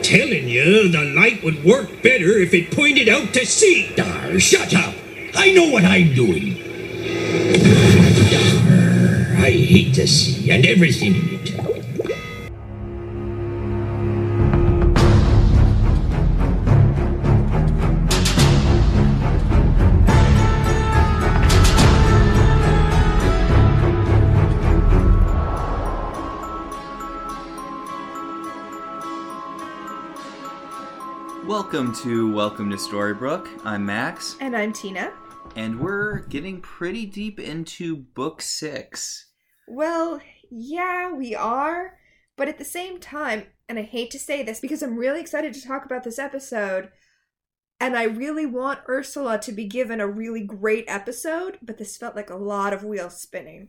Telling you, the light would work better if it pointed out to sea. Dar, shut up. I know what I'm doing. Dar, I hate the sea and everything in it. Welcome to Welcome to Storybrooke. I'm Max, And I'm Tina. and we're getting pretty deep into book six. Well, yeah, we are. But at the same time, and I hate to say this because I'm really excited to talk about this episode, and I really want Ursula to be given a really great episode, but this felt like a lot of wheels spinning.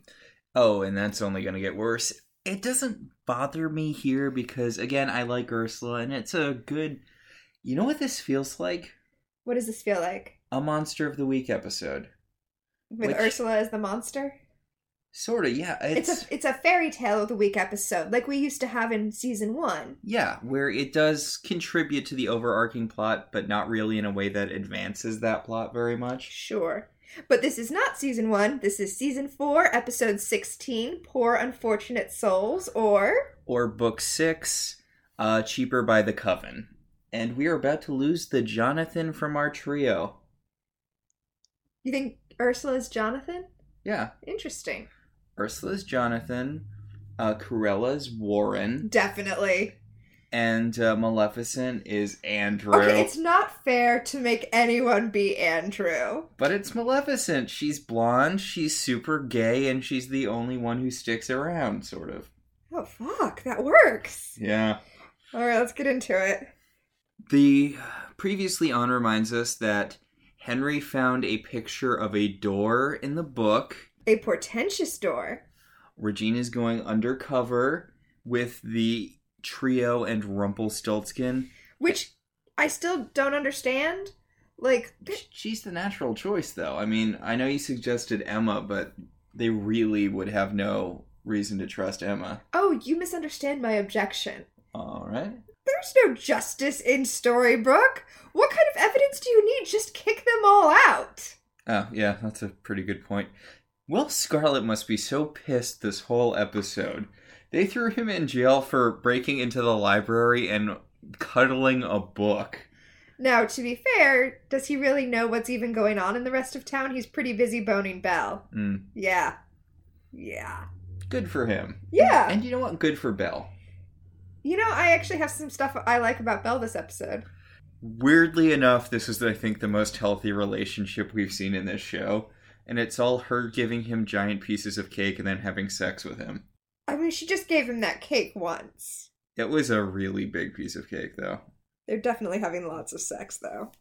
Oh, and that's only going to get worse. It doesn't bother me here because, again, I like Ursula, and it's a good. You know what this feels like? What does this feel like? A Monster of the Week episode. With Which- Ursula as the monster? Sort of, yeah. It's, It's, a it's a fairy tale of the week episode, like we used to have in season one. yeah, where it does contribute to the overarching plot, but not really in a way that advances that plot very much. Sure. But this is not season one. This is season four, episode 16 Poor Unfortunate Souls, or. or book six, uh, Cheaper by the Coven. And we are about to lose the Jonathan from our trio. You think Ursula's Jonathan? Yeah, Interesting. Ursula's Jonathan, uh, Cruella's Warren, Definitely. and uh, Maleficent is Andrew. Okay, it's not fair to make anyone be Andrew. But it's Maleficent. She's blonde, she's super gay, and she's the only one who sticks around, sort of. Oh, fuck, that works. Yeah. All right, let's get into it. The previously on reminds us that Henry found a picture of a door in the book A portentous door. Regina's going undercover with the trio and Rumpelstiltskin. Which I still don't understand. Like, She's the natural choice, though. I mean, I know you suggested Emma, but they really would have no reason to trust Emma. oh, you misunderstand my objection. All right. There's no justice in Storybrooke. What kind of evidence do you need? Just kick them all out. Oh, yeah, that's a pretty good point. Will Scarlet must be so pissed this whole episode. They threw him in jail for breaking into the library and cuddling a book. Now, to be fair, does he really know what's even going on in the rest of town? He's pretty busy boning Belle. Mm, Yeah. Yeah. good for him. Yeah. And you know what? Good for Belle. You know, I actually have some stuff I like about Belle this episode. Weirdly enough, this is, I think, the most healthy relationship we've seen in this show. And it's all her giving him giant pieces of cake and then having sex with him. I mean, she just gave him that cake once. It was a really big piece of cake, though. They're definitely having lots of sex, though.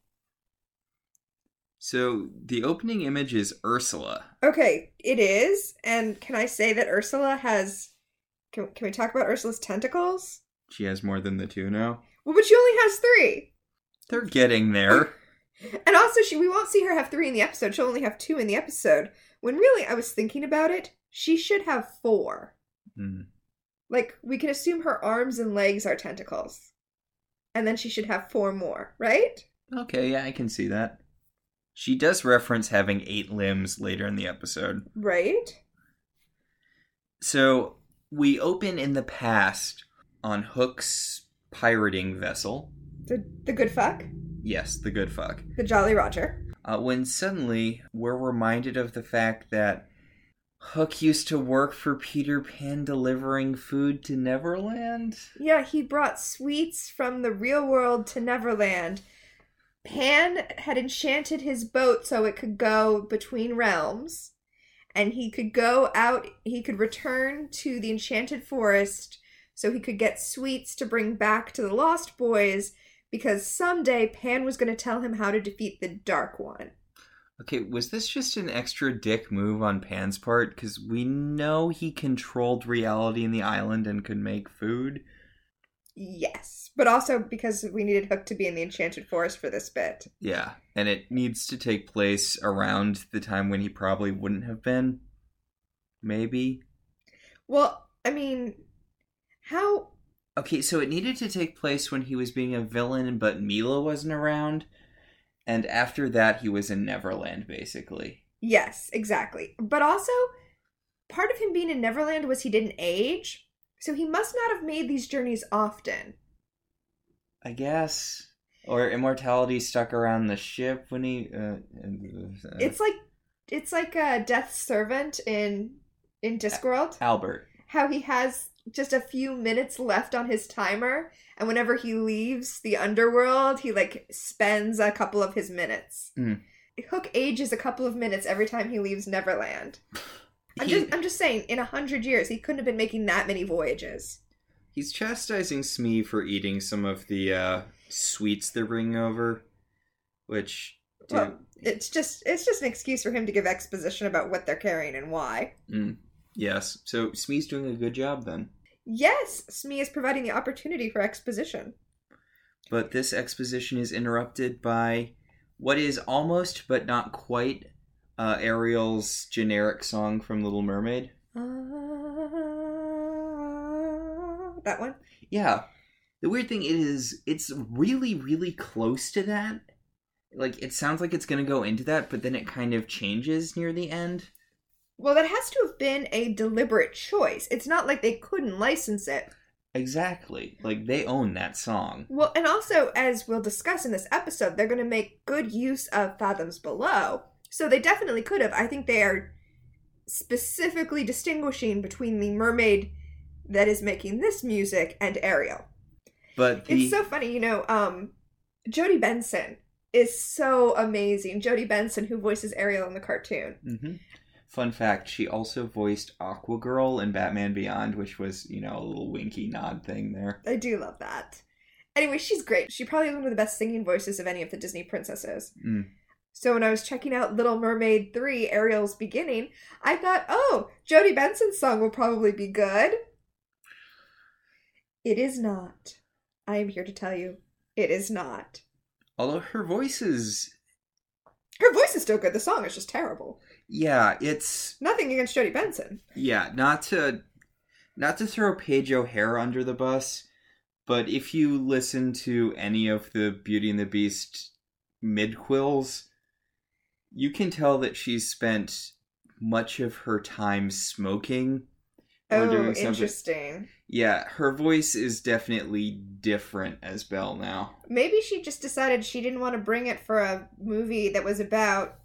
So, the opening image is Ursula. Okay, it is. And can I say that Ursula has. Can, can we talk about Ursula's tentacles? She has more than the two now. Well, but she only has three. They're getting there. And also, she we won't see her have three in the episode. She'll only have two in the episode. When really, I was thinking about it, she should have four. Hmm. Like, we can assume her arms and legs are tentacles. And then she should have four more, right? Okay, yeah, I can see that. She does reference having eight limbs later in the episode. Right? So, we open in the past on Hook's pirating vessel. The, the good fuck? Yes, the good fuck. The Jolly Roger. Uh, when suddenly we're reminded of the fact that Hook used to work for Peter Pan delivering food to Neverland. Yeah, he brought sweets from the real world to Neverland. Pan had enchanted his boat so it could go between realms, and he could go out, he could return to the enchanted forest so he could get sweets to bring back to the Lost Boys because someday Pan was going to tell him how to defeat the Dark One. Okay, was this just an extra dick move on Pan's part? Because we know he controlled reality in the island and could make food. Yes, but also because we needed Hook to be in the enchanted forest for this bit. Yeah, and it needs to take place around the time when he probably wouldn't have been. Maybe. Well, I mean, how Okay, so it needed to take place when he was being a villain, but Mila wasn't around. And after that, he was in Neverland, basically. Yes, exactly. But also, part of him being in Neverland was he didn't age, so he must not have made these journeys often. I guess. Or immortality stuck around the ship when he. Uh, uh, It's like it's like a death Servant in in Discworld. Albert. How he has just a few minutes left on his timer, and whenever he leaves the underworld, he like spends a couple of his minutes. Hmm. Hook ages a couple of minutes every time he leaves Neverland. I'm He- just I'm just saying, in a hundred years, he couldn't have been making that many voyages. He's chastising Smee for eating some of the uh, sweets they're bringing over, which. Well, it's just it's just an excuse for him to give exposition about what they're carrying and why. mm, yes. So Smee's doing a good job then. Yes, Smee is providing the opportunity for exposition. But this exposition is interrupted by what is almost but not quite uh, Ariel's generic song from Little Mermaid. Ah, that one. Yeah. The weird thing is, it's really, really close to that. Like, it sounds like it's going to go into that, but then it kind of changes near the end. Well, that has to have been a deliberate choice. It's not like they couldn't license it. Exactly. Like, they own that song. Well, and also, as we'll discuss in this episode, they're going to make good use of Fathoms Below. So they definitely could have. I think they are specifically distinguishing between the mermaid that is making this music and Ariel. But the. It's so funny, you know, um Jodi Benson is so amazing. Jodi Benson who voices Ariel in the cartoon. Mhm. Fun fact, she also voiced Aqua Girl in Batman Beyond, which was, you know, a little winky nod thing there. I do love that. Anyway, she's great. She probably has one of the best singing voices of any of the Disney princesses. Mm. So when I was checking out Little Mermaid 3, Ariel's beginning, I thought, oh, Jodi Benson's song will probably be good. It is not. I am here to tell you, it is not. Although her voice is. Her voice is still good. The song is just terrible. Yeah, it's. Nothing against Jodi Benson. Yeah, not to not to throw Paige O'Hare under the bus, but if you listen to any of the Beauty and the Beast midquels, you can tell that she's spent much of her time smoking or Oh, doing something. interesting. Yeah, her voice is definitely different as Belle now. Maybe she just decided she didn't want to bring it for a movie that was about.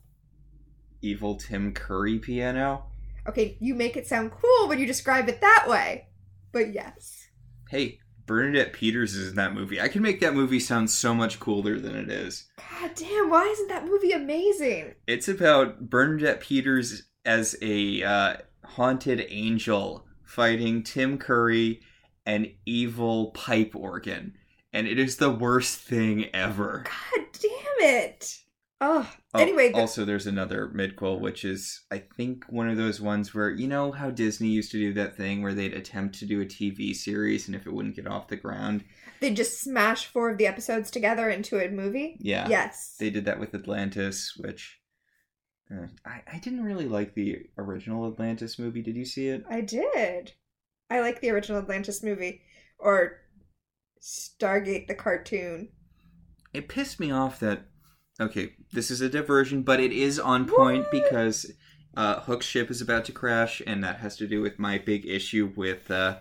Evil Tim Curry piano. Okay, you make it sound cool when you describe it that way. But yes. Hey, Bernadette Peters is in that movie. I can make that movie sound so much cooler than it is. God damn, why isn't that movie amazing? It's about Bernadette Peters as a uh, haunted angel fighting Tim Curry, an evil pipe organ. And it is the worst thing ever. God damn it. Oh, Oh, anyway, also, there's another midquel, which is, I think, one of those ones where, you know how Disney used to do that thing where they'd attempt to do a TV series, and if it wouldn't get off the ground, they'd just smash four of the episodes together into a movie? yeah. Yes. They did that with Atlantis, which. I, I didn't really like the original Atlantis movie. Did you see it? I did. I like the original Atlantis movie. Or Stargate the cartoon. it pissed me off that okay this is a diversion but it is on point What? because uh hook's ship is about to crash and that has to do with my big issue with uh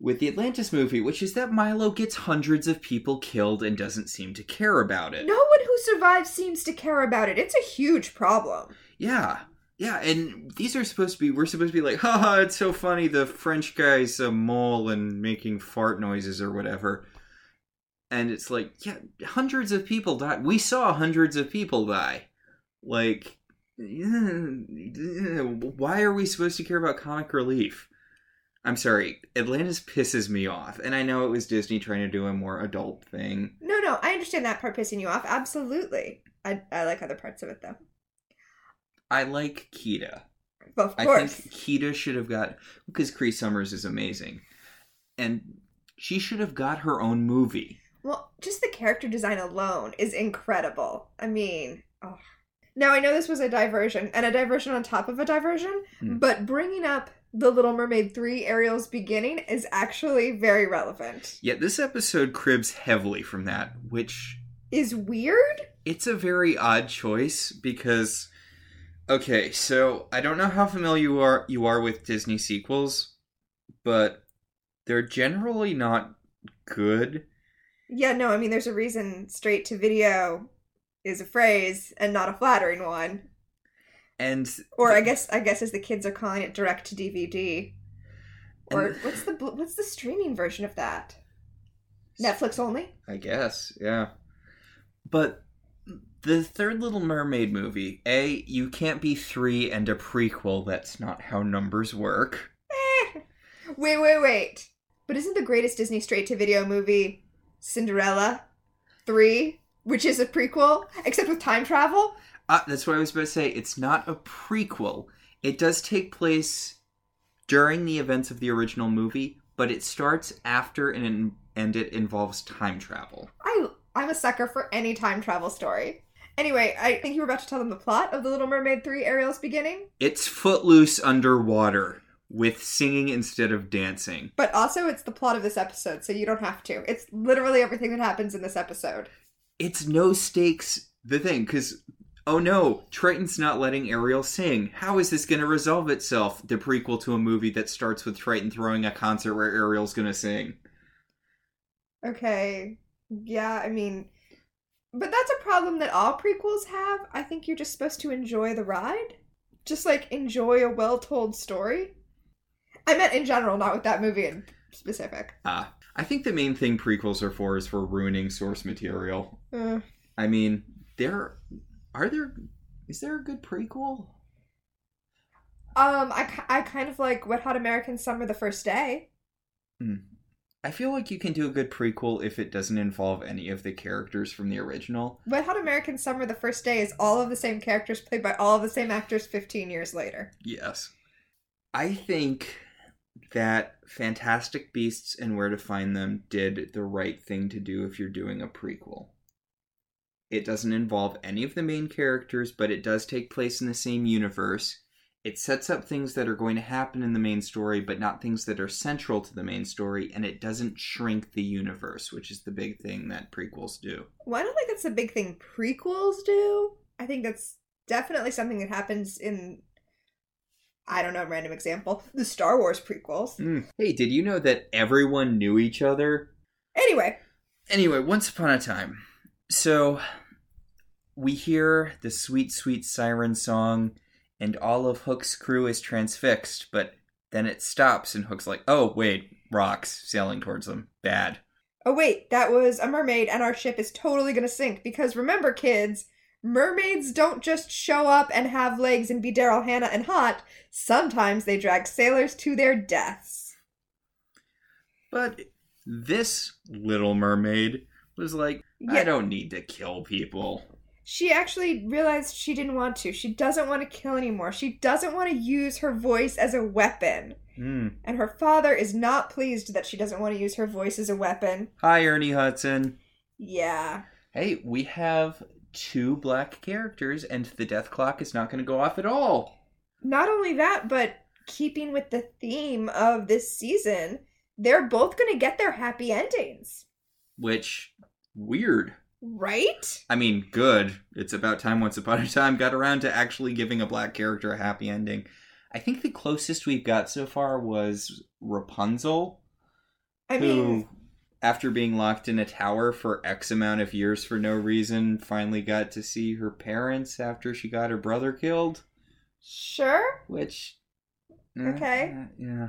with the atlantis movie which is that milo gets hundreds of people killed and doesn't seem to care about it No one who survives seems to care about it. It's a huge problem. yeah. Yeah and these are supposed to be we're supposed to be like haha it's so funny the french guy's a mole and making fart noises or whatever. And it's like yeah hundreds of people died. We saw hundreds of people die. Like why are we supposed to care about comic relief i'm sorry atlantis pisses me off and i know it was disney trying to do a more adult thing No, no, I understand that part pissing you off. Absolutely. I, I like other parts of it though. i like Kida Well, of I course. think Kida should have got because Cree Summers is amazing, and she should have got her own movie. Well, just the character design alone is incredible. I mean, oh. now I know this was a diversion and a diversion on top of a diversion, Hmm. but bringing up The Little Mermaid 3 Ariel's beginning is actually very relevant. Yeah, this episode cribs heavily from that, which Is weird? it's a very odd choice because okay, so I don't know how familiar you are you are with Disney sequels, but they're generally not good. Yeah, no, I mean, there's a reason straight to video is a phrase and not a flattering one. And Or I guess, I guess as the kids are calling it, direct to DVD. Or what's the what's the streaming version of that? Netflix only? I guess, yeah. But the third Little Mermaid movie, A, you can't be three and a prequel. That's not how numbers work. Eh. Wait, wait, wait. But isn't the greatest Disney straight to video movie Cinderella 3, which is a prequel, except with time travel? Ah, that's what I was about to say. It's not a prequel. It does take place during the events of the original movie, but it starts after and and it involves time travel. I I'm a sucker for any time travel story. Anyway, I think you were about to tell them the plot of The Little Mermaid 3 Ariel's beginning, It's footloose underwater with singing instead of dancing. but also it's the plot of this episode, so you don't have to. It's literally everything that happens in this episode. It's no stakes the thing cuz oh no, Triton's not letting Ariel sing. How is this going to resolve itself? The prequel to a movie that starts with Triton throwing a concert where Ariel's going to sing. Okay. Yeah, I mean, but that's a problem that all prequels have. I think you're just supposed to enjoy the ride. Just like enjoy a well told story. I meant in general, not with that movie in specific. Ah, I think the main thing prequels are for is for ruining source material. Uh, I mean, there are there is there a good prequel? um, I, I kind of like Wet Hot American Summer the first day. I feel like you can do a good prequel if it doesn't involve any of the characters from the original. Wet Hot American Summer the first day is all of the same characters played by all of the same actors 15 years later. Yes. I think that Fantastic Beasts and Where to Find Them did the right thing to do if you're doing a prequel. It doesn't involve any of the main characters, but it does take place in the same universe. It sets up things that are going to happen in the main story, but not things that are central to the main story, and it doesn't shrink the universe, which is the big thing that prequels do. Well, I don't think that's a big thing prequels do. I think that's definitely something that happens in, I don't know, random example, the Star Wars prequels. Hmm. Hey, did you know that everyone knew each other? Anyway, Anyway, once upon a time. So we hear the sweet, sweet siren song, and all of Hook's crew is transfixed, but then it stops, and Hook's like, oh, wait, rocks sailing towards them. Bad. oh wait, that was a mermaid, and our ship is totally gonna sink because remember, kids, mermaids don't just show up and have legs and be Daryl Hannah and hot. Sometimes they drag sailors to their deaths. But this little mermaid was like, I don't need to kill people. She actually realized she didn't want to. She doesn't want to kill anymore. She doesn't want to use her voice as a weapon. Hmm. And her father is not pleased that she doesn't want to use her voice as a weapon. Hi, Ernie Hudson. Yeah. Hey, we have two black characters, and the death clock is not going to go off at all. Not only that, but keeping with the theme of this season, they're both going to get their happy endings. Which, weird. Right? I mean, good. It's about time Once Upon a Time got around to actually giving a black character a happy ending. I think the closest we've got so far was Rapunzel, I who, mean, after being locked in a tower for X amount of years for no reason, finally got to see her parents after she got her brother killed. sure. Which. Okay. eh, yeah.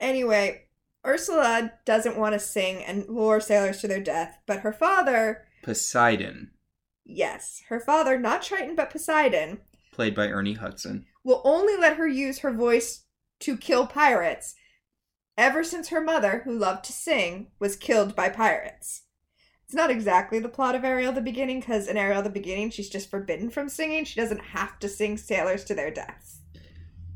Anyway, Ursula doesn't want to sing and lure sailors to their death, but her father, Poseidon, yes, her father, not Triton but Poseidon, played by Ernie Hudson. will only let her use her voice to kill pirates ever since her mother, who loved to sing, was killed by pirates. It's not exactly the plot of Ariel the Beginning, because in Ariel the Beginning, she's just forbidden from singing. She doesn't have to sing sailors to their deaths.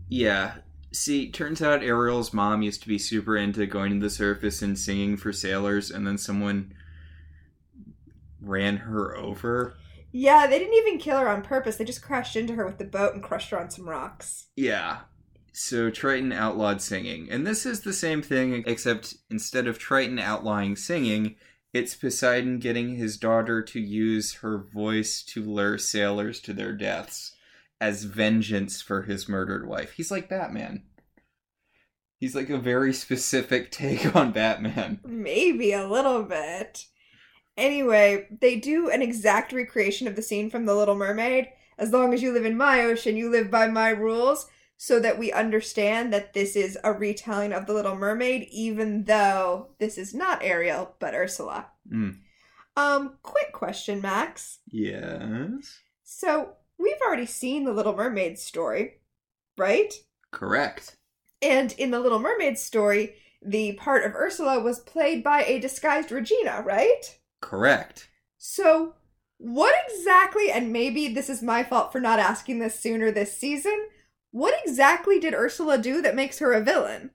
Yeah. See, turns out Ariel's mom used to be super into going to the surface and singing for sailors, and then someone ran her over. Yeah, they didn't even kill her on purpose. They just crashed into her with the boat and crushed her on some rocks. Yeah. So Triton outlawed singing. And this is the same thing, except instead of Triton outlawing singing, it's Poseidon getting his daughter to use her voice to lure sailors to their deaths as vengeance for his murdered wife. He's like Batman. He's like a very specific take on Batman. Maybe a little bit. Anyway, they do an exact recreation of the scene from The Little Mermaid. As long as you live in my ocean, you live by my rules, so that we understand that this is a retelling of The Little Mermaid, even though this is not Ariel, but Ursula. Mm. Um, quick question, Max. Yes. So, we've already seen The Little Mermaid story, right? Correct. And in The Little Mermaid story, the part of Ursula was played by a disguised Regina, right? Correct. So, what exactly, and maybe this is my fault for not asking this sooner this season, what exactly did Ursula do that makes her a villain?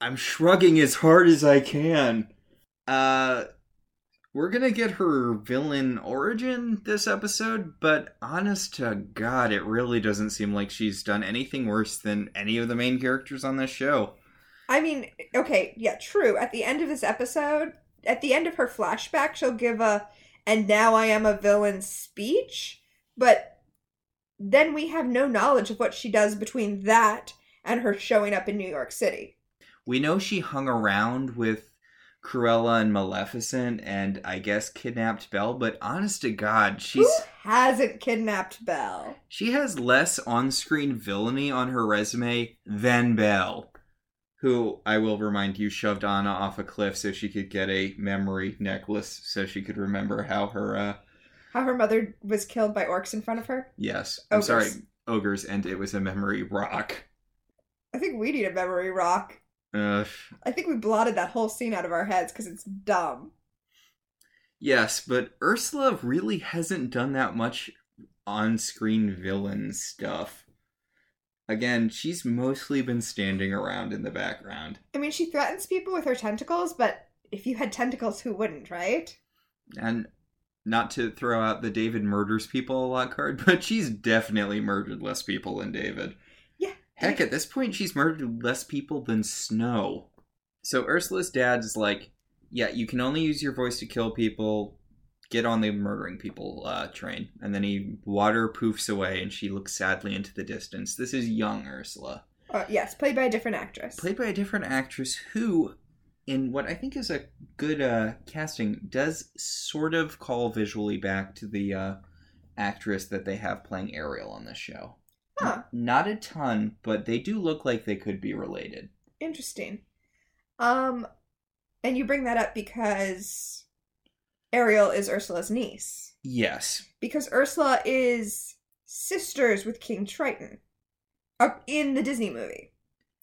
I'm shrugging as hard as I can. Uh we're gonna get her villain origin this episode, but honest to God, it really doesn't seem like she's done anything worse than any of the main characters on this show. I mean, okay, yeah, true. At the end of this episode, at the end of her flashback, she'll give a and now I am a villain speech, but then we have no knowledge of what she does between that and her showing up in New York City. We know she hung around with Cruella and Maleficent and I guess kidnapped Belle, but honest to God, she's Who hasn't kidnapped Belle? she has less on-screen villainy on her resume than Belle, who I will remind you shoved Anna off a cliff so she could get a memory necklace so she could remember how her uh How her mother was killed by orcs in front of her? yes, I'm sorry, ogres and it was a memory rock. I think we need a memory rock. Uh I think we blotted that whole scene out of our heads because it's dumb. yes, but Ursula really hasn't done that much on-screen villain stuff. Again, she's mostly been standing around in the background. I mean, she threatens people with her tentacles, but if you had tentacles, who wouldn't, right? And not to throw out the David murders people a lot card, but she's definitely murdered less people than David. Heck, at this point, she's murdered less people than Snow. So Ursula's dad is like, yeah, you can only use your voice to kill people. Get on the murdering people uh, train. And then he water poofs away and she looks sadly into the distance. This is young Ursula. Uh, yes, played by a different actress. Played by a different actress who, in what I think is a good uh, casting, does sort of call visually back to the uh, actress that they have playing Ariel on this show. Huh. Not a ton, but they do look like they could be related. Interesting. Um, and you bring that up because Ariel is Ursula's niece. Yes. Because Ursula is sisters with King Triton. Up in the Disney movie.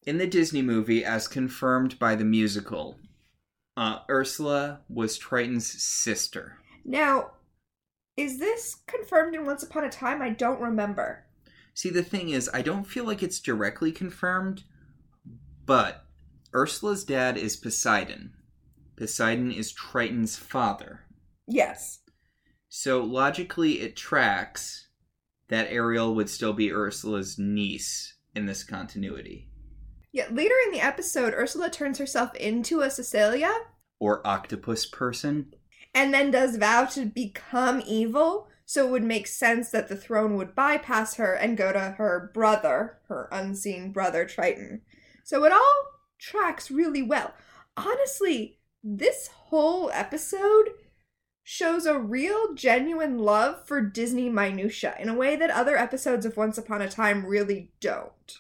In the Disney movie, as confirmed by the musical, uh, Ursula was Triton's sister. Now, is this confirmed in Once Upon a Time? I don't remember. See, the thing is, I don't feel like it's directly confirmed, but Ursula's dad is Poseidon. Poseidon is Triton's father. Yes. So logically, it tracks that Ariel would still be Ursula's niece in this continuity. Yeah, later in the episode, Ursula turns herself into a Cecaelia Or octopus person. and then does vow to become evil. So it would make sense that the throne would bypass her and go to her brother, her unseen brother Triton. So it all tracks really well. Honestly, this whole episode shows a real genuine love for Disney minutia in a way that other episodes of Once Upon a Time really don't.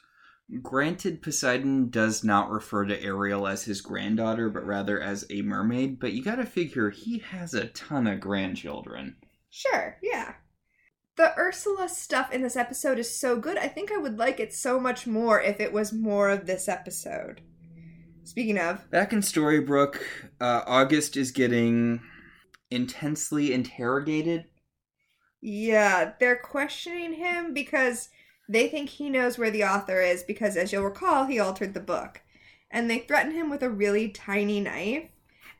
Granted, Poseidon does not refer to Ariel as his granddaughter, but rather as a mermaid, but you gotta figure he has a ton of grandchildren. Sure, yeah. The Ursula stuff in this episode is so good. I think I would like it so much more if it was more of this episode. Speaking of, Back in Storybrooke, uh, August is getting intensely interrogated. yeah, they're questioning him because they think he knows where the author is because, as you'll recall, he altered the book. And they threaten him with a really tiny knife.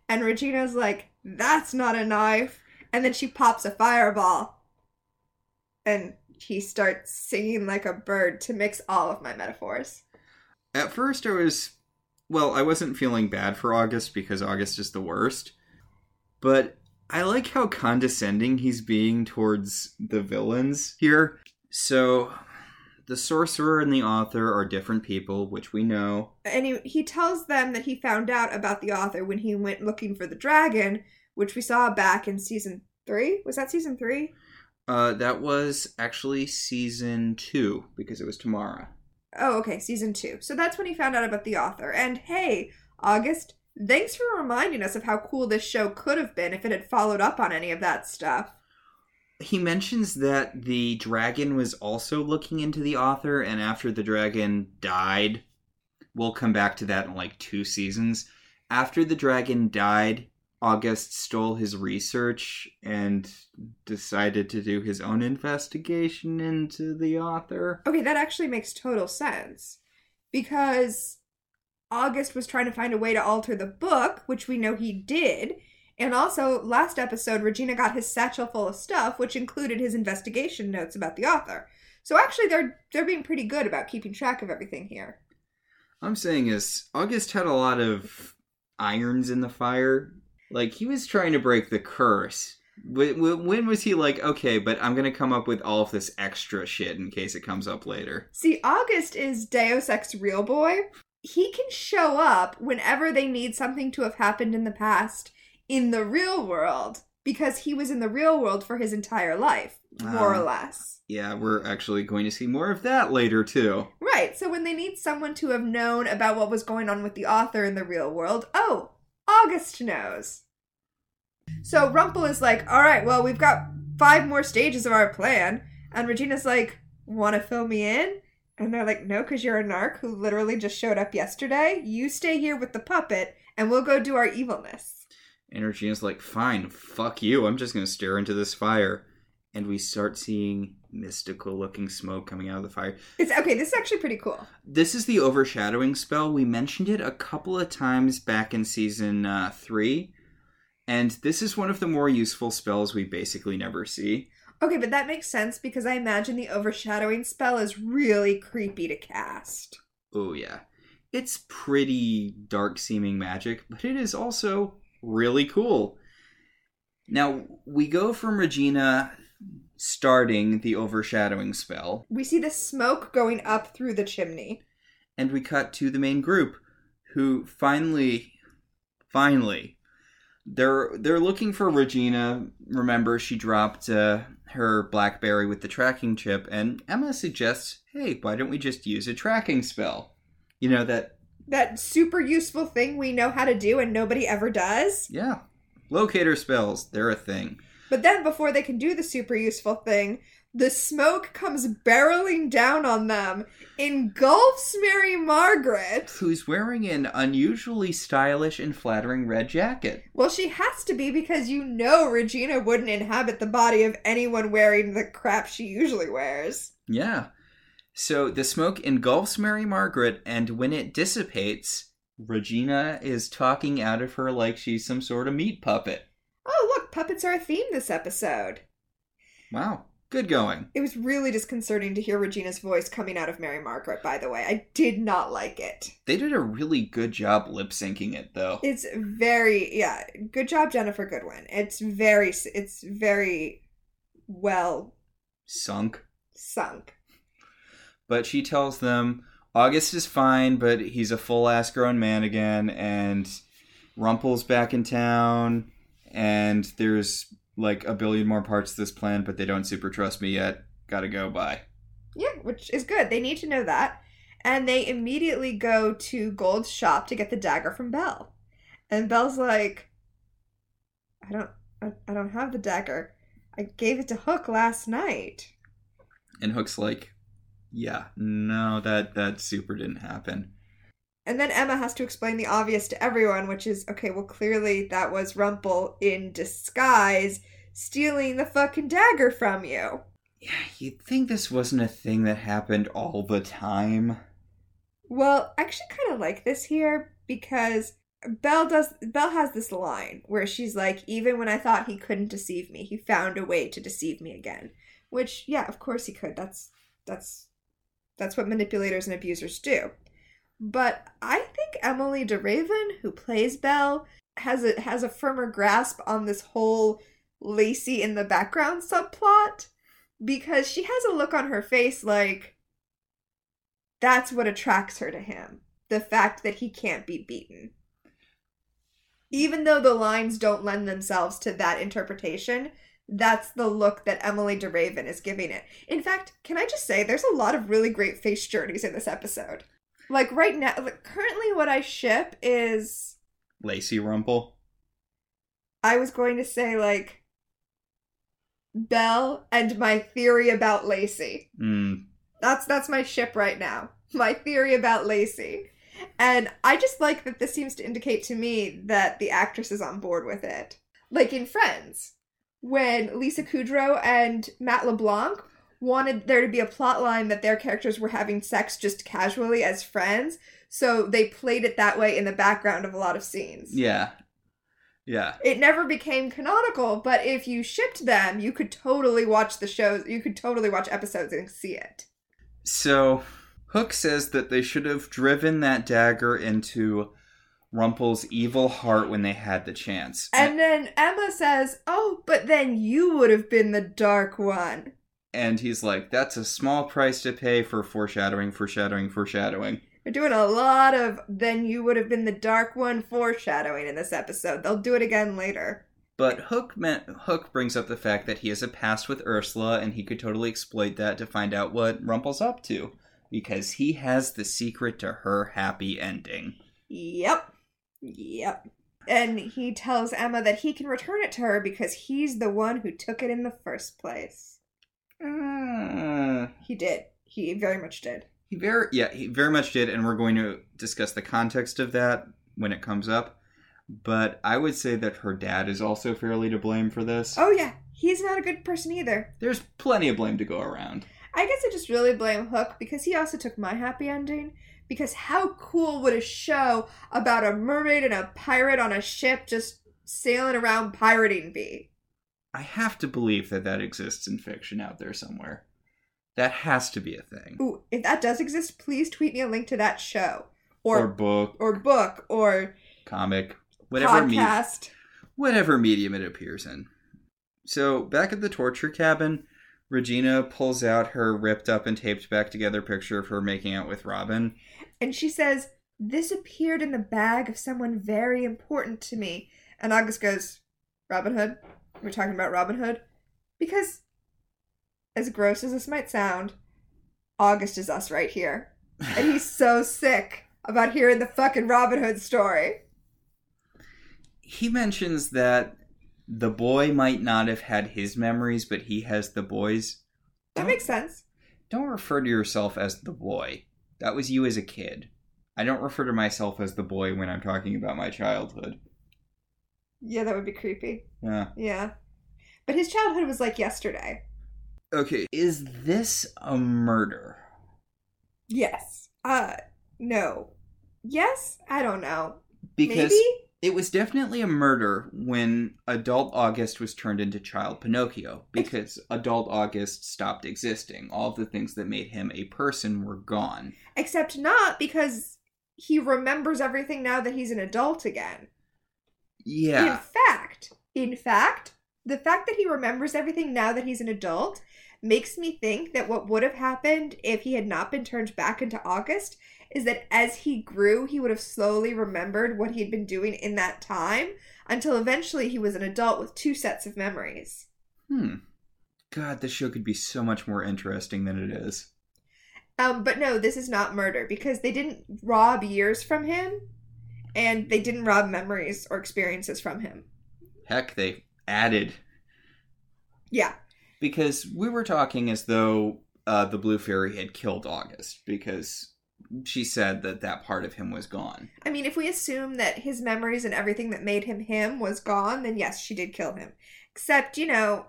And Regina's like, that's not a knife. And then she pops a fireball. And he starts singing like a bird to mix all of my metaphors. At first, I was. Well, I wasn't feeling bad for August because August is the worst. But I like how condescending he's being towards the villains here. So, the sorcerer and the author are different people, which we know. And he, he tells them that he found out about the author when he went looking for the dragon, which we saw back in season three. Was that season three? Uh, that was actually season two because it was Tamara. Oh, okay, season two. So that's when he found out about the author. And hey, August, thanks for reminding us of how cool this show could have been if it had followed up on any of that stuff. He mentions that the dragon was also looking into the author, and after the dragon died, we'll come back to that in like two seasons. After the dragon died, August stole his research and decided to do his own investigation into the author. Okay, that actually makes total sense. Because August was trying to find a way to alter the book, which we know he did. And also, last episode, Regina got his satchel full of stuff, which included his investigation notes about the author. So actually, they're they're being pretty good about keeping track of everything here. I'm saying is August had a lot of irons in the fire. Like he was trying to break the curse. Wh- wh- When was he like, okay, but I'm gonna come up with all of this extra shit in case it comes up later? See, August is Deus Ex Real Boy. He can show up whenever they need something to have happened in the past in the real world because he was in the real world for his entire life, more or Ah. less. Yeah, we're actually going to see more of that later too. Right, so when they need someone to have known about what was going on with the author in the real world, oh, August knows. So Rumple is like, all right, well, we've got five more stages of our plan. And Regina's like, want to fill me in? And they're like, no, because you're a narc who literally just showed up yesterday. You stay here with the puppet, and we'll go do our evilness. And Regina's like, fine, fuck you. I'm just gonna stare into this fire. And we start seeing mystical looking smoke coming out of the fire. It's okay, this is actually pretty cool. This is the overshadowing spell. We mentioned it a couple of times back in season uh, three. And this is one of the more useful spells we basically never see. Okay, but that makes sense because I imagine the overshadowing spell is really creepy to cast. Oh, yeah. It's pretty dark seeming magic, but it is also really cool. Now, we go from Regina starting the overshadowing spell, We see the smoke going up through the chimney. and we cut to the main group who finally finally they're they're looking for Regina. Remember she dropped uh, her BlackBerry with the tracking chip and Emma suggests, "Hey, why don't we just use a tracking spell?" You know that That super useful thing we know how to do and nobody ever does. yeah. Locator spells, they're a thing. But then before they can do the super useful thing, the smoke comes barreling down on them, engulfs Mary Margaret. Who's wearing an unusually stylish and flattering red jacket. Well, she has to be because you know Regina wouldn't inhabit the body of anyone wearing the crap she usually wears. Yeah. So the smoke engulfs Mary Margaret, and when it dissipates, Regina is talking out of her like she's some sort of meat puppet. Oh, look, puppets are a theme this episode. Wow. Good going. It was really disconcerting to hear Regina's voice coming out of Mary Margaret, by the way. I did not like it. They did a really good job lip syncing it, though. It's very, yeah, good job, Ginnifer Goodwin. It's very, it's very well Sunk. sunk. But she tells them August is fine, but he's a full ass grown man again, and Rumple's back in town, and there's like a billion more parts to this plan, but they don't super trust me yet. Gotta go, bye. Yeah, which is good. They need to know that. And they immediately go to Gold's shop to get the dagger from Belle. And Belle's like, I don't, I, I don't have the dagger. I gave it to Hook last night. And Hook's like, yeah, no, that that super didn't happen. And then Emma has to explain the obvious to everyone, which is okay, well, clearly that was Rumple in disguise stealing the fucking dagger from you. Yeah, you'd think this wasn't a thing that happened all the time. Well, I actually kind of like this here because Belle does. Belle has this line where she's like, "Even when I thought he couldn't deceive me, he found a way to deceive me again," Which, yeah, of course he could. That's that's that's what manipulators and abusers do. But I think Emilie de Ravin, who plays Belle, has a has a firmer grasp on this whole Lacey in the background subplot because she has a look on her face like that's what attracts her to him. The fact that he can't be beaten. Even though the lines don't lend themselves to that interpretation, that's the look that Emilie de Ravin is giving it. In fact, can I just say there's a lot of really great face journeys in this episode. Like right now, like currently what I ship is Lacey Rumple. I was going to say like Belle and my theory about Lacey. Mm, That's that's my ship right now. My theory about Lacey. And I just like that this seems to indicate to me that the actress is on board with it. Like in Friends, when Lisa Kudrow and Matt LeBlanc wanted there to be a plot line that their characters were having sex just casually as friends, so they played it that way in the background of a lot of scenes. yeah. Yeah. It never became canonical, but if you shipped them, you could totally watch the shows, you could totally watch episodes and see it. So Hook says that they should have driven that dagger into Rumple's evil heart when they had the chance. And then Emma says, Oh, but then you would have been the dark one. And he's like, that's a small price to pay for foreshadowing, foreshadowing, foreshadowing. We're doing a lot of then you would have been the dark one foreshadowing in this episode. They'll do it again later. But Hook meant, Hook brings up the fact that he has a past with Ursula, and he could totally exploit that to find out what Rumple's up to, because he has the secret to her happy ending. Yep. Yep. And he tells Emma that he can return it to her because he's the one who took it in the first place. Uh, He did. He very much did. he very, yeah, he very much did, and we're going to discuss the context of that when it comes up. But I would say that her dad is also fairly to blame for this. Oh, yeah. He's not a good person either. There's plenty of blame to go around. I guess I just really blame Hook because he also took my happy ending. Because how cool would a show about a mermaid and a pirate on a ship just sailing around pirating be? I have to believe that that exists in fiction out there somewhere. That has to be a thing. Ooh, if that does exist, please tweet me a link to that show. Or or or, book, book or comic, whatever me- whatever medium it appears in. So, back at the torture cabin, Regina pulls out her ripped up and taped back together picture of her making out with Robin. And she says, This appeared in the bag of someone very important to me. And August goes, Robin Hood? We're talking about Robin Hood? Because, as gross as this might sound, August is us right here. And he's so sick about hearing the fucking Robin Hood story. He mentions that the boy might not have had his memories, but he has the boy's. That makes sense. Don't refer to yourself as the boy. That was you as a kid. I don't refer to myself as the boy when I'm talking about my childhood. Yeah, that would be creepy. Yeah. Yeah. But his childhood was like yesterday. Okay, is this a murder? Yes. Uh, no. Yes? I don't know. Because Maybe? it was definitely a murder when adult August was turned into child Pinocchio because adult August stopped existing. All of the things that made him a person were gone. Except not because he remembers everything now that he's an adult again. In fact, in fact, the fact that he remembers everything now that he's an adult makes me think that what would have happened if he had not been turned back into August is that as he grew, he would have slowly remembered what he had been doing in that time until eventually he was an adult with two sets of memories. Hmm. God, this show could be so much more interesting than it is. Um, but no, this is not murder because they didn't rob years from him and they didn't rob memories or experiences from him. Heck, they added Yeah. because we were talking as though uh, the Blue Fairy had killed August because she said that that part of him was gone. I mean, if we assume that his memories and everything that made him him was gone, then yes, she did kill him. Except, you know,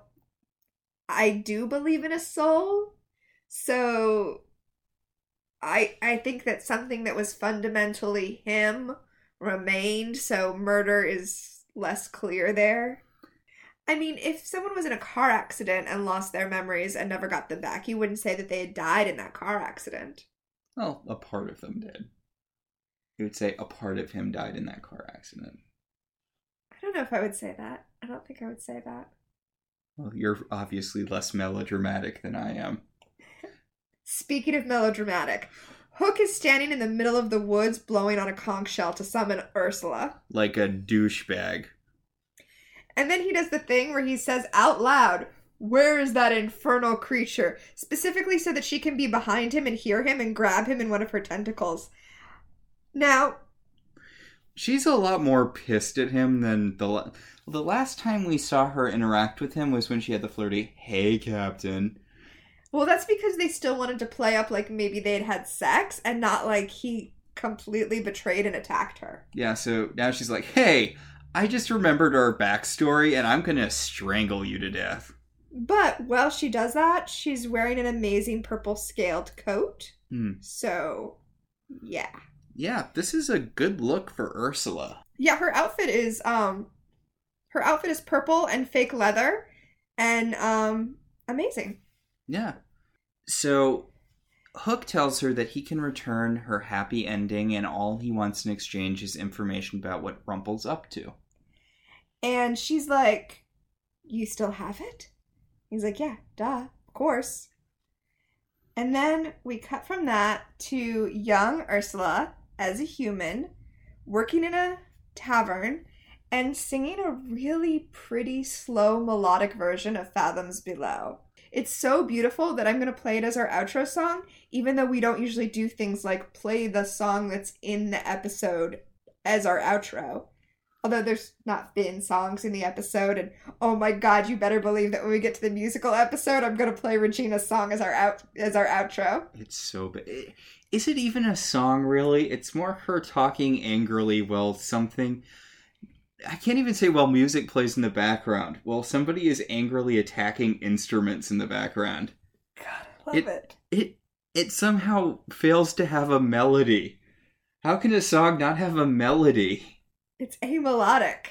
I do believe in a soul. So I I think that something that was fundamentally him remained, so murder is less clear there. I mean, if someone was in a car accident and lost their memories and never got them back, you wouldn't say that they had died in that car accident. Well, a part of them did. You would say a part of him died in that car accident. I don't know if I would say that. I don't think I would say that. Well, you're obviously less melodramatic than I am. Speaking of melodramatic, Hook is standing in the middle of the woods blowing on a conch shell to summon Ursula. Like a douchebag. And then he does the thing where he says out loud, Where is that infernal creature? Specifically so that she can be behind him and hear him and grab him in one of her tentacles. Now, She's a lot more pissed at him than the la- the last time we saw her interact with him was when she had the flirty "Hey, Captain." Well, that's because they still wanted to play up like maybe they had sex and not like he completely betrayed and attacked her. Yeah, so now she's like, "Hey, I just remembered our backstory, and I'm gonna strangle you to death." But while she does that, she's wearing an amazing purple scaled coat. Hmm. So, yeah. Yeah, this is a good look for Ursula. Yeah, her outfit is um her outfit is purple and fake leather and um amazing. Yeah. So Hook tells her that he can return her happy ending, and all he wants in exchange is information about what Rumple's up to. And she's like, "You still have it?" He's like, "Yeah, duh, of course." And then we cut from that to young Ursula as a human working in a tavern and singing a really pretty slow melodic version of Fathoms Below. It's so beautiful that I'm going to play it as our outro song, even though we don't usually do things like play the song that's in the episode as our outro. Although there's not been songs in the episode, and oh my god, you better believe that when we get to the musical episode, I'm gonna play Regina's song as our out as our outro. It's so bad. Is it even a song, really? It's more her talking angrily while something. I can't even say while music plays in the background. While somebody is angrily attacking instruments in the background. God, I love It- it. It it somehow fails to have a melody. How can a song not have a melody? It's amelodic.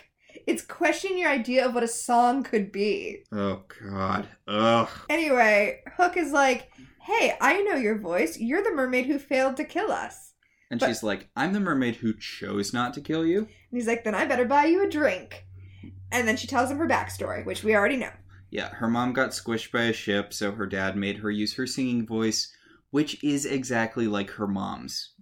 It's questioning your idea of what a song could be. Oh god. Ugh. Anyway, Hook is like, "Hey, I know your voice. You're the mermaid who failed to kill us." And But- she's like, I'm the mermaid who chose not to kill you. And he's like, "Then I better buy you a drink." And then she tells him her backstory, which we already know. Yeah, her mom got squished by a ship, so her dad made her use her singing voice, which is exactly like her mom's.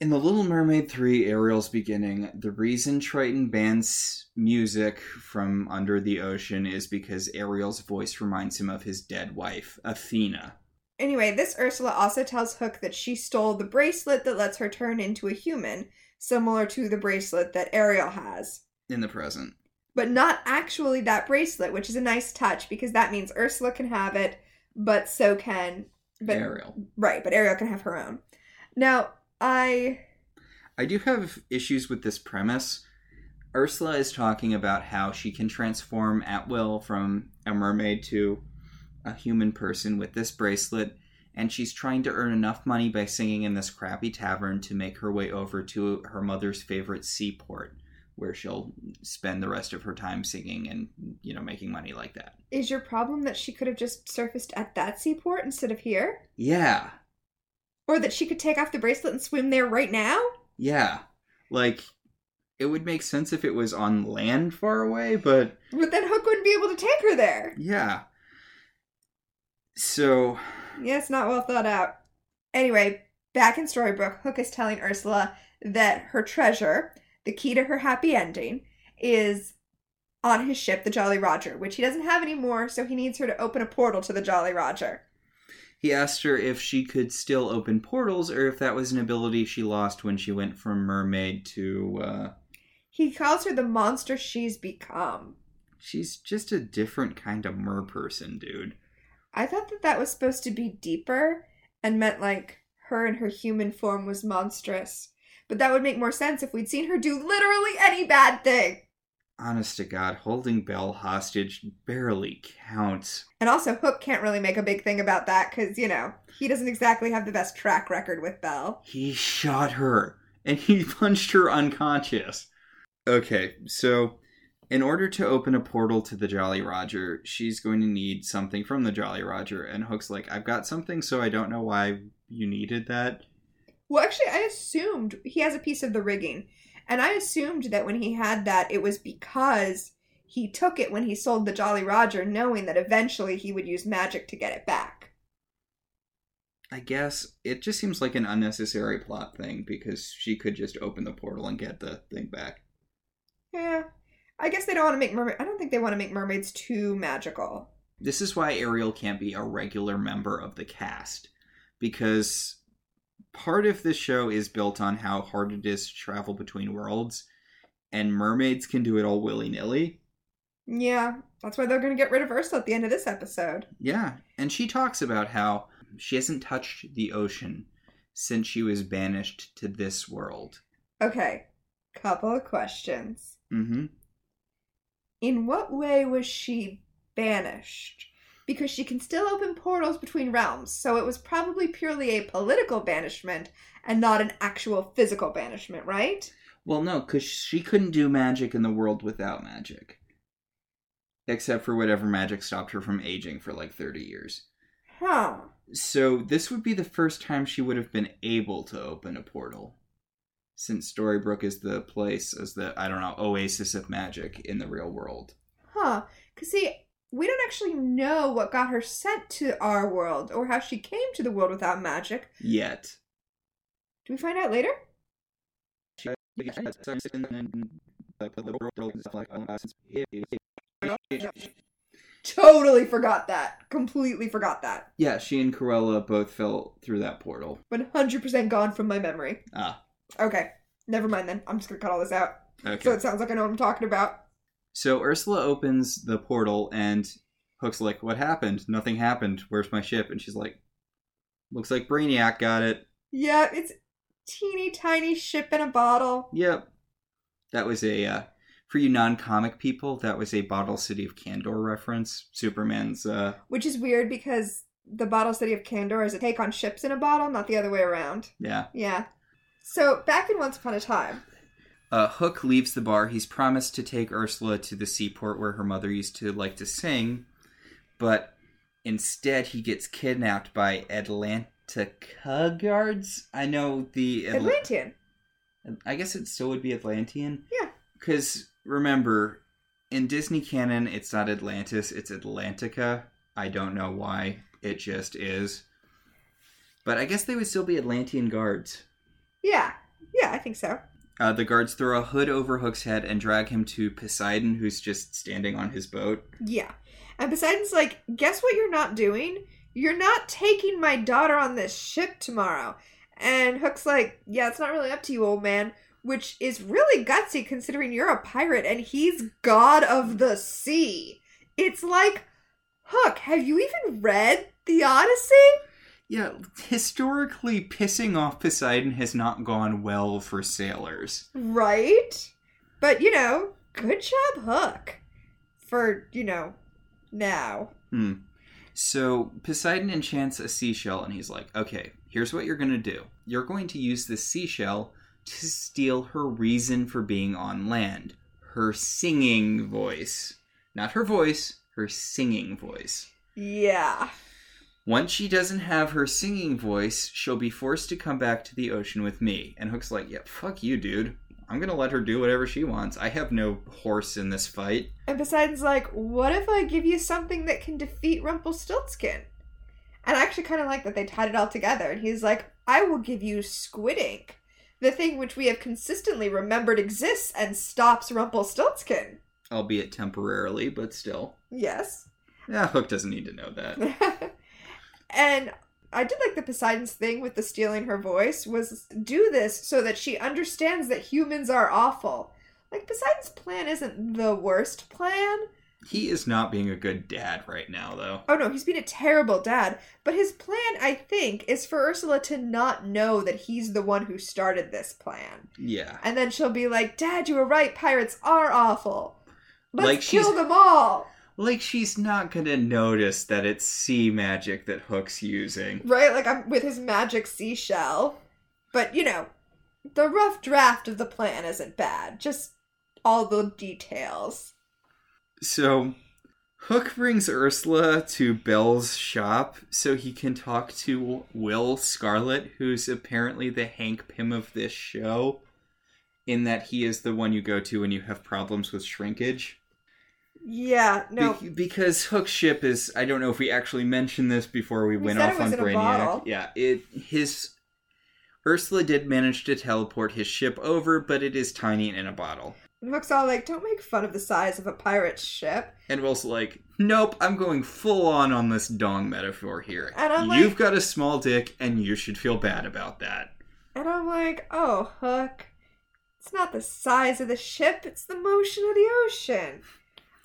In The Little Mermaid 3 Ariel's beginning, the reason Triton bans music from under the ocean is because Ariel's voice reminds him of his dead wife, Athena. Anyway, this Ursula also tells Hook that she stole the bracelet that lets her turn into a human, similar to the bracelet that Ariel has. In the present. But not actually that bracelet, which is a nice touch because that means Ursula can have it, but so can but Ariel. right, but Ariel can have her own. Now, I I do have issues with this premise. Ursula is talking about how she can transform at will from a mermaid to a human person with this bracelet, and she's trying to earn enough money by singing in this crappy tavern to make her way over to her mother's favorite seaport, where she'll spend the rest of her time singing and, you know, making money like that. is your problem that she could have just surfaced at that seaport instead of here? Yeah, Or that she could take off the bracelet and swim there right now? yeah. Like, it would make sense if it was on land far away, but But then Hook wouldn't be able to take her there. Yeah. So, Yeah, it's not well thought out. Anyway, back in Storybrooke, Hook is telling Ursula that her treasure, the key to her happy ending, is on his ship, the Jolly Roger, which he doesn't have anymore, so he needs her to open a portal to the Jolly Roger. he asked her if she could still open portals or if that was an ability she lost when she went from mermaid to, uh, He calls her the monster she's become. she's just a different kind of mer person, dude. I thought that that was supposed to be deeper and meant like her in her human form was monstrous. But that would make more sense if we'd seen her do literally any bad thing. Honest to God, holding Belle hostage barely counts. And also, Hook can't really make a big thing about that because, you know, he doesn't exactly have the best track record with Belle. He shot her and he punched her unconscious. Okay, so in order to open a portal to the Jolly Roger, she's going to need something from the Jolly Roger. And Hook's like, I've got something, so I don't know why you needed that. Well, actually, I assumed he has a piece of the rigging. And I assumed that when he had that, it was because he took it when he sold the Jolly Roger, knowing that eventually he would use magic to get it back. I guess it just seems like an unnecessary plot thing because she could just open the portal and get the thing back. Yeah. I guess they don't want to make mermaid. I don't think they want to make mermaids too magical. This is why Ariel can't be a regular member of the cast because part of this show is built on how hard it is to travel between worlds, and mermaids can do it all willy nilly. Yeah, that's why they're going to get rid of Ursula at the end of this episode. Yeah, and she talks about how she hasn't touched the ocean since she was banished to this world. Okay, couple of questions. Mm-hmm. In what way was she banished? Because she can still open portals between realms, so it was probably purely a political banishment and not an actual physical banishment, right? Well, no, because she couldn't do magic in the world without magic. Except for whatever magic stopped her from aging for like 30 years. Huh. So this would be the first time she would have been able to open a portal. Since Storybrooke is the place as the, I don't know, oasis of magic in the real world. Huh. Because, see, we don't actually know what got her sent to our world or how she came to the world without magic. Yet. Do we find out later? Totally forgot that. Completely forgot that. Yeah, she and Cruella both fell through that portal. 100% gone from my memory. Ah, Okay. Never mind then. I'm just going to cut all this out. okay. So it sounds like I know what I'm talking about. So Ursula opens the portal and Hook's like, What happened? Nothing happened. Where's my ship? And she's like, Looks like Brainiac got it. Yeah, it's teeny tiny ship in a bottle. Yep. That was a, uh, for you non comic people, that was a Bottle City of Kandor reference. Superman's, uh, Which is weird because the Bottle City of Kandor is a take on ships in a bottle, not the other way around. yeah. Yeah. So back in Once Upon a Time. Uh, Hook leaves the bar. He's promised to take Ursula to the seaport where her mother used to like to sing, but instead he gets kidnapped by Atlantica guards. I know the Atl- Atlantean. I guess it still would be Atlantean. Yeah. Because remember, in Disney canon, it's not Atlantis, it's Atlantica. I don't know why. It just is. But I guess they would still be Atlantean guards. Yeah. Yeah, I think so. Uh, the guards throw a hood over Hook's head and drag him to Poseidon, who's just standing on his boat. Yeah. And Poseidon's like, guess what you're not doing? You're not taking my daughter on this ship tomorrow. And Hook's like, yeah, it's not really up to you, old man. Which is really gutsy considering you're a pirate and he's god of the sea. It's like, Hook, have you even read the Odyssey? Yeah, historically, pissing off Poseidon has not gone well for sailors. Right? But, you know, good job, Hook. For, you know, now. Hmm. So Poseidon enchants a seashell, and he's like, okay, here's what you're going to do. You're going to use this seashell to steal her reason for being on land her singing voice. Not her voice, her singing voice. Yeah. Once she doesn't have her singing voice, she'll be forced to come back to the ocean with me. And Hook's like, yeah, fuck you, dude. I'm gonna let her do whatever she wants. I have no horse in this fight. And Poseidon's like, what if I give you something that can defeat Rumpelstiltskin? And I actually kind of like that they tied it all together. And he's like, I will give you squid ink, the thing which we have consistently remembered exists and stops Rumpelstiltskin. Albeit temporarily, but still. Yes. Yeah, Hook doesn't need to know that. and I did like the Poseidon's thing with the stealing her voice was do this so that she understands that humans are awful. Like Poseidon's plan isn't the worst plan. He is not being a good dad right now, though. Oh no, he's been a terrible dad. But his plan, I think, is for Ursula to not know that he's the one who started this plan. Yeah. And then she'll be like, Dad, you were right, pirates are awful. Let's Like kill them all. Like, she's not gonna notice that it's sea magic that Hook's using. Right? Like I'm with his magic seashell. But you know, the rough draft of the plan isn't bad. Just all the details. So Hook brings Ursula to Belle's shop so he can talk to Will Scarlet, who's apparently the Hank Pym of this show, in that he is the one you go to when you have problems with shrinkage. Yeah, no. Be- because Hook's ship is I don't know if we actually mentioned this before we, We went off on Brainiac. Yeah, it his Ursula did manage to teleport his ship over, but it is tiny and in a bottle. And Hook's all like, don't make fun of the size of a pirate's ship. And Will's like, nope, I'm going full on on this dong metaphor here. And I'm You've like- got a small dick, and you should feel bad about that. And I'm like, oh, Hook. It's not the size of the ship, it's the motion of the ocean.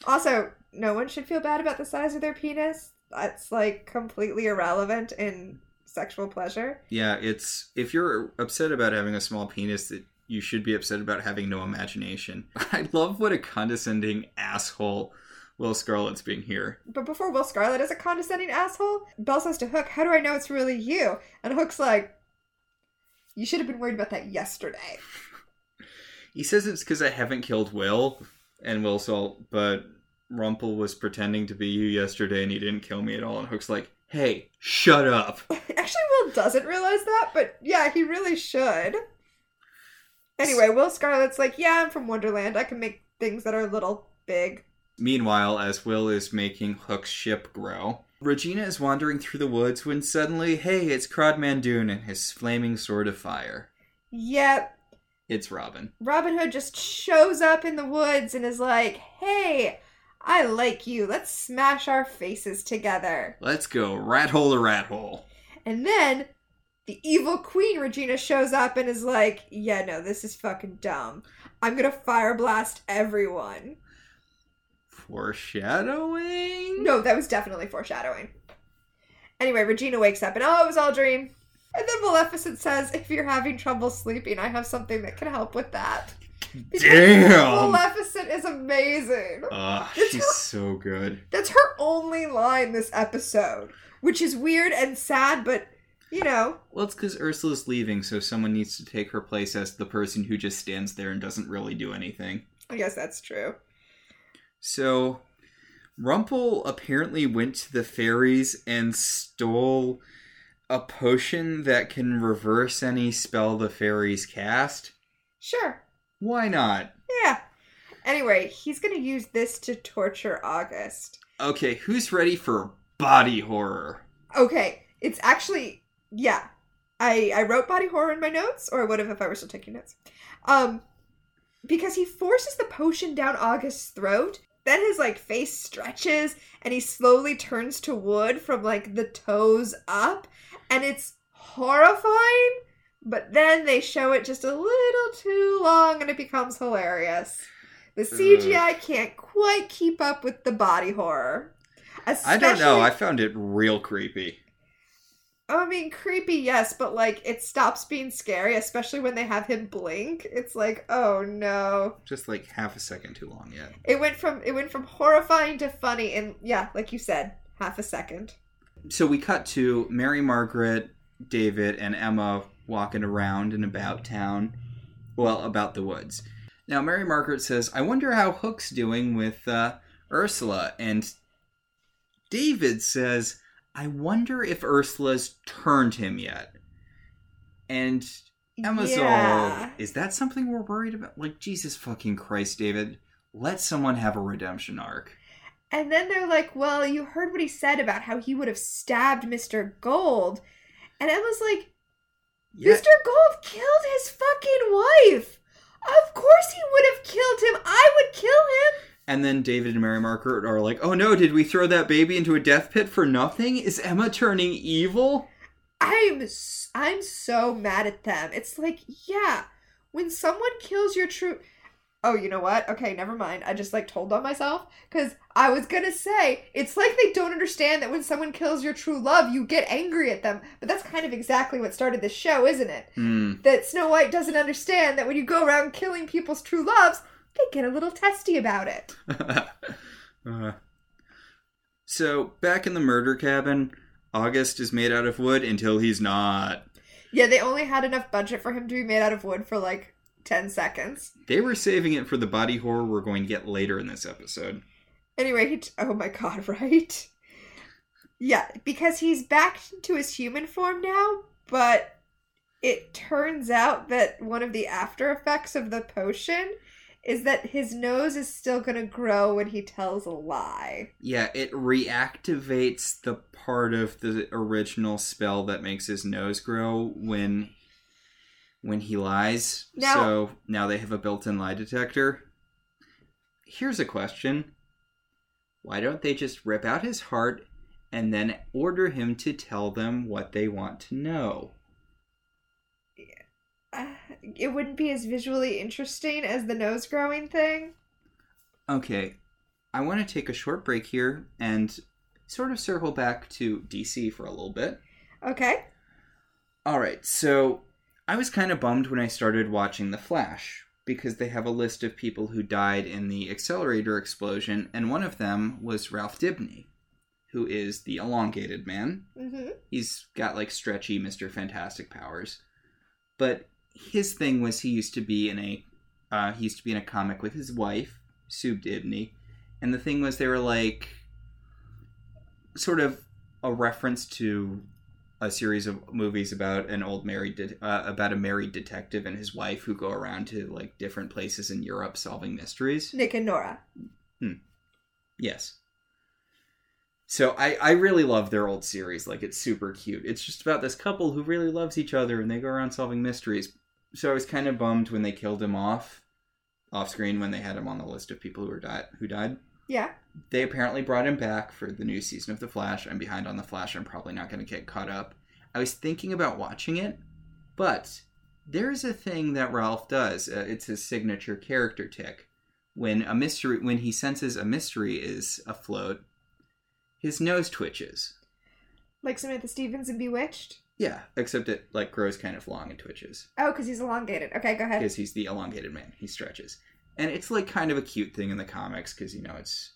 Also, no one should feel bad about the size of their penis. That's like completely irrelevant in sexual pleasure. Yeah, it's if you're upset about having a small penis, that you should be upset about having no imagination. I love what a condescending asshole Will Scarlet's being here. But before Will Scarlet is a condescending asshole, Belle says to Hook, How do I know it's really you? And Hook's like, You should have been worried about that yesterday. He says it's because I haven't killed Will, and Will all, but Rumpel was pretending to be you yesterday and he didn't kill me at all. And Hook's like, hey, shut up. Actually, Will doesn't realize that, but yeah, he really should. Anyway, Will Scarlet's like, Yeah, I'm from Wonderland. I can make things that are a little big. Meanwhile, as Will is making Hook's ship grow, Regina is wandering through the woods when suddenly, hey, it's Crodman Dune and his flaming sword of fire. Yep, It's Robin. Robin Hood just shows up in the woods and is like, Hey, I like you. Let's smash our faces together. Let's go rat hole to rat hole. And then the evil queen Regina shows up and is like, Yeah, no, this is fucking dumb. I'm gonna fire blast everyone. Foreshadowing? No, that was definitely foreshadowing. Anyway, Regina wakes up and oh, it was all a dream. And then Maleficent says, If you're having trouble sleeping, I have something that can help with that. Because Damn! Maleficent is amazing. Ah, Ugh, It's she's so good. That's her only line this episode, which is weird and sad, but you know, Well, it's because Ursula's leaving, so someone needs to take her place as the person who just stands there and doesn't really do anything. I guess that's true. So, Rumpel apparently went to the fairies and stole a potion that can reverse any spell the fairies cast. Sure. Why not? Yeah. Anyway, he's gonna use this to torture August. Okay, who's ready for body horror? Okay, it's actually yeah. I I wrote body horror in my notes, or I would have if I were still taking notes. Um, because he forces the potion down August's throat. Then his like face stretches, and he slowly turns to wood from like the toes up, and it's horrifying. But then they show it just a little too long, and it becomes hilarious. The CGI can't quite keep up with the body horror. I don't know, I found it real creepy. I mean, creepy, yes, but like it stops being scary, especially when they have him blink. It's like, oh no. Just like half a second too long yeah. It went from it went from horrifying to funny and yeah, like you said, half a second. So we cut to Mary Margaret, David, and Emma walking around and about town. Well, about the woods. Now, Mary Margaret says, I wonder how Hook's doing with uh, Ursula. And David says, I wonder if Ursula's turned him yet. And Emma's yeah. all, is that something we're worried about? Like, Jesus fucking Christ, David. Let someone have a redemption arc. And then they're like, "Well, you heard what he said about how he would have stabbed Mr. Gold." And Emma's like, Yeah, Mr. Gold killed his fucking wife. Of course he would have killed him. I would kill him. And then David and Mary Margaret are like, oh no, did we throw that baby into a death pit for nothing? Is Emma turning evil? I'm I'm so mad at them. It's like, yeah, when someone kills your true Oh, you know what? Okay, never mind. I just like told on myself cuz I was going to say it's like they don't understand that when someone kills your true love, you get angry at them. But that's kind of exactly what started this show, isn't it? Hmm. That Snow White doesn't understand that when you go around killing people's true loves, they get a little testy about it. Uh, so, back in the murder cabin, August is made out of wood until he's not. Yeah, they only had enough budget for him to be made out of wood for like 10 seconds. They were saving it for the body horror we're going to get later in this episode. Anyway, he t- oh my god, right? Yeah, because he's back to his human form now, but it turns out that one of the after effects of the potion is that his nose is still going to grow when he tells a lie. Yeah, it reactivates the part of the original spell that makes his nose grow when when he lies. Now- so now they have a built-in lie detector. Here's a question. Why don't they just rip out his heart and then order him to tell them what they want to know? Uh, it wouldn't be as visually interesting as the nose growing thing. Okay, I want to take a short break here and sort of circle back to DC for a little bit. Okay. All right, so I was kind of bummed when I started watching The Flash because they have a list of people who died in the accelerator explosion, and one of them was Ralph Dibny, who is the elongated man. Mm-hmm. He's got like stretchy Mr. Fantastic powers. But his thing was he used to be in a uh, he used to be in a comic with his wife, Sue Dibny. And the thing was they were like sort of a reference to a series of movies about an old married de- uh, about a married detective and his wife who go around to like different places in Europe solving mysteries. Nick and Nora. Hmm. Yes. So I I really love their old series. Like it's super cute. It's just about this couple who really loves each other and they go around solving mysteries. So I was kind of bummed when they killed him off off screen when they had him on the list of people who were died who died. Yeah. They apparently brought him back for the new season of The Flash. I'm behind on The Flash. I'm probably not going to get caught up. I was thinking about watching it, but there's a thing that Ralph does. Uh, it's his signature character tick. When a mystery, when he senses a mystery is afloat, his nose twitches. Like Samantha Stephens in Bewitched. Yeah, except it like grows kind of long and twitches Oh, because he's elongated. Okay, go ahead. because he's the elongated man. He stretches, and it's like kind of a cute thing in the comics because you know it's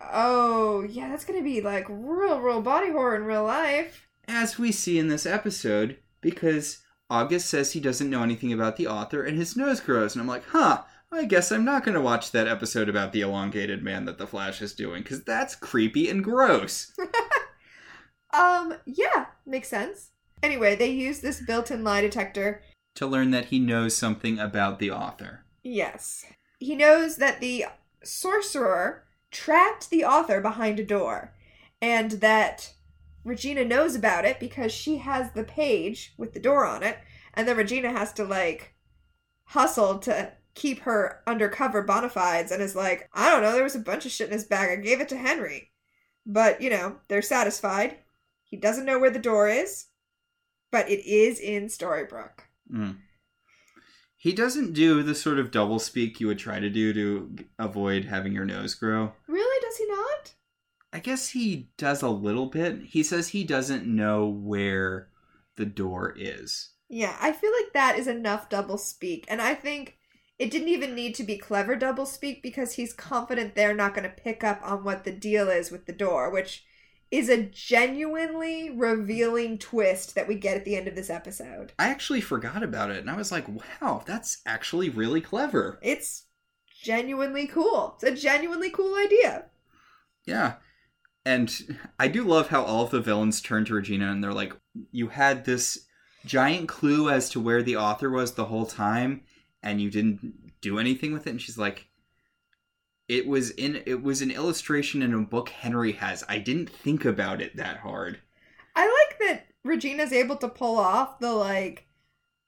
Oh, yeah, that's gonna be like real, real body horror in real life. as we see in this episode, because August says he doesn't know anything about the author and his nose grows. And I'm like, huh, I guess I'm not going to watch that episode about the elongated man that the Flash is doing, because that's creepy and gross. Um, yeah, makes sense. Anyway, they use this built-in lie detector. to learn that he knows something about the author. Yes. He knows that the sorcerer trapped the author behind a door, and that Regina knows about it because she has the page with the door on it, and then Regina has to, like, hustle to keep her undercover bona fides and is like, I don't know, there was a bunch of shit in his bag. I gave it to Henry. But, you know, they're satisfied. He doesn't know where the door is, but it is in Storybrooke. Mm. He doesn't do the sort of double speak you would try to do to avoid having your nose grow. Really? Does he not? I guess he does a little bit. He says he doesn't know where the door is. Yeah, I feel like that is enough double speak. And I think it didn't even need to be clever double speak because he's confident they're not going to pick up on what the deal is with the door, which is a genuinely revealing twist that we get at the end of this episode. I actually forgot about it and I was like, wow, that's actually really clever. It's genuinely cool. It's a genuinely cool idea. Yeah. And I do love how all of the villains turn to Regina and they're like, you had this giant clue as to where the author was the whole time and you didn't do anything with it. And she's like, it was in it was an illustration in a book Henry has. I didn't think about it that hard. I like that Regina's able to pull off the like,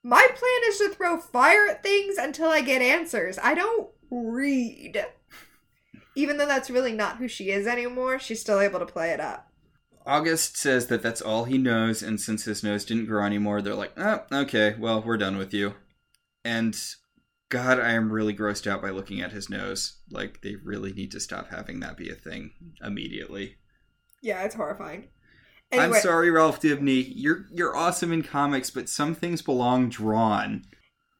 my plan is to throw fire at things until I get answers. I don't read. Even though that's really not who she is anymore, she's still able to play it up. August says that that's all he knows, and since his nose didn't grow anymore, they're like, oh, okay, well, we're done with you. And God, I am really grossed out by looking at his nose. Like, they really need to stop having that be a thing immediately. Yeah, it's horrifying. I'm sorry, Ralph Dibny. You're you're awesome in comics, but some things belong drawn.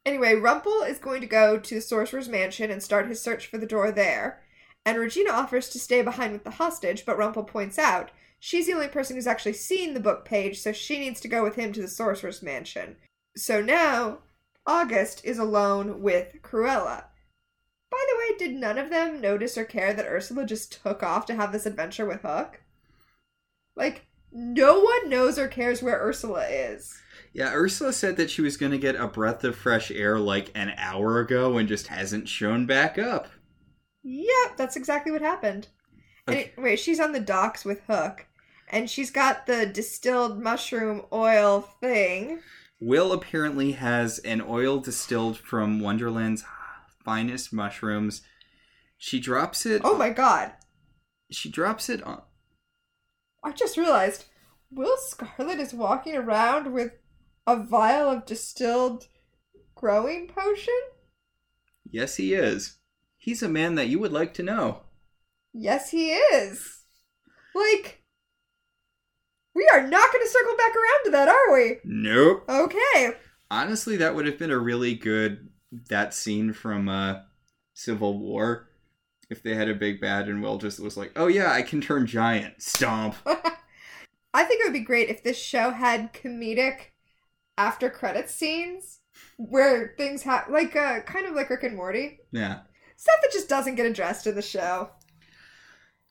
Anyway, Rumple is going to go to the Sorcerer's Mansion and start his search for the door there. And Regina offers to stay behind with the hostage, but Rumple points out she's the only person who's actually seen the book page, so she needs to go with him to the Sorcerer's Mansion. So now, August is alone with Cruella. By the way, did none of them notice or care that Ursula just took off to have this adventure with Hook? Like, no one knows or cares where Ursula is. Yeah, Ursula said that she was going to get a breath of fresh air like an hour ago and just hasn't shown back up. Yep, that's exactly what happened. Okay. Anyway, she's on the docks with Hook, and she's got the distilled mushroom oil thing. Will apparently has an oil distilled from Wonderland's finest mushrooms. She drops it. Oh my god. She drops it on. I just realized Will Scarlet is walking around with a vial of distilled growing potion? Yes, he is. He's a man that you would like to know. Yes, he is. Like, we are not going to circle back around to that, are we? Nope. Okay. Honestly, that would have been a really good that scene from uh, Civil War. If they had a big bad and Will just was like, "Oh yeah, I can turn giant." Stomp. I think it would be great if this show had comedic after credits scenes where things have like uh kind of like Rick and Morty. Yeah. Stuff that just doesn't get addressed in the show.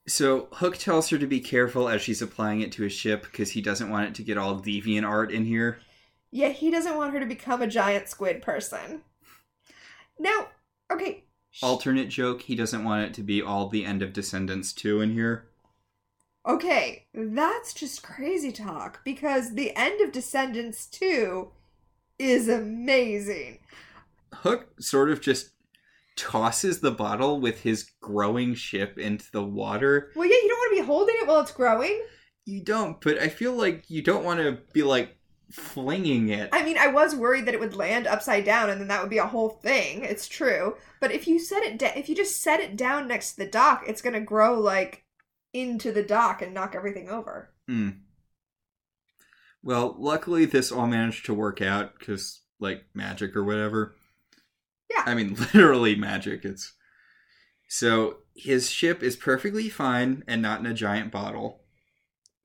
So Hook tells her to be careful as she's applying it to his ship because he doesn't want it to get all DeviantArt in here. Yeah, he doesn't want her to become a giant squid person. Now, okay. Alternate joke, he doesn't want it to be all the end of Descendants 2 in here. Okay, that's just crazy talk because the end of Descendants 2 is amazing. Hook sort of just tosses the bottle with his growing ship into the water. Well, yeah, you don't want to be holding it while it's growing. You don't, but I feel like you don't want to be like flinging it. I mean, I was worried that it would land upside down and then that would be a whole thing. It's true. But if you set it da- if you just set it down next to the dock, it's going to grow like into the dock and knock everything over. Hmm. Well, luckily this all managed to work out because, like, magic or whatever. Yeah. I mean, literally magic. It's so his ship is perfectly fine and not in a giant bottle.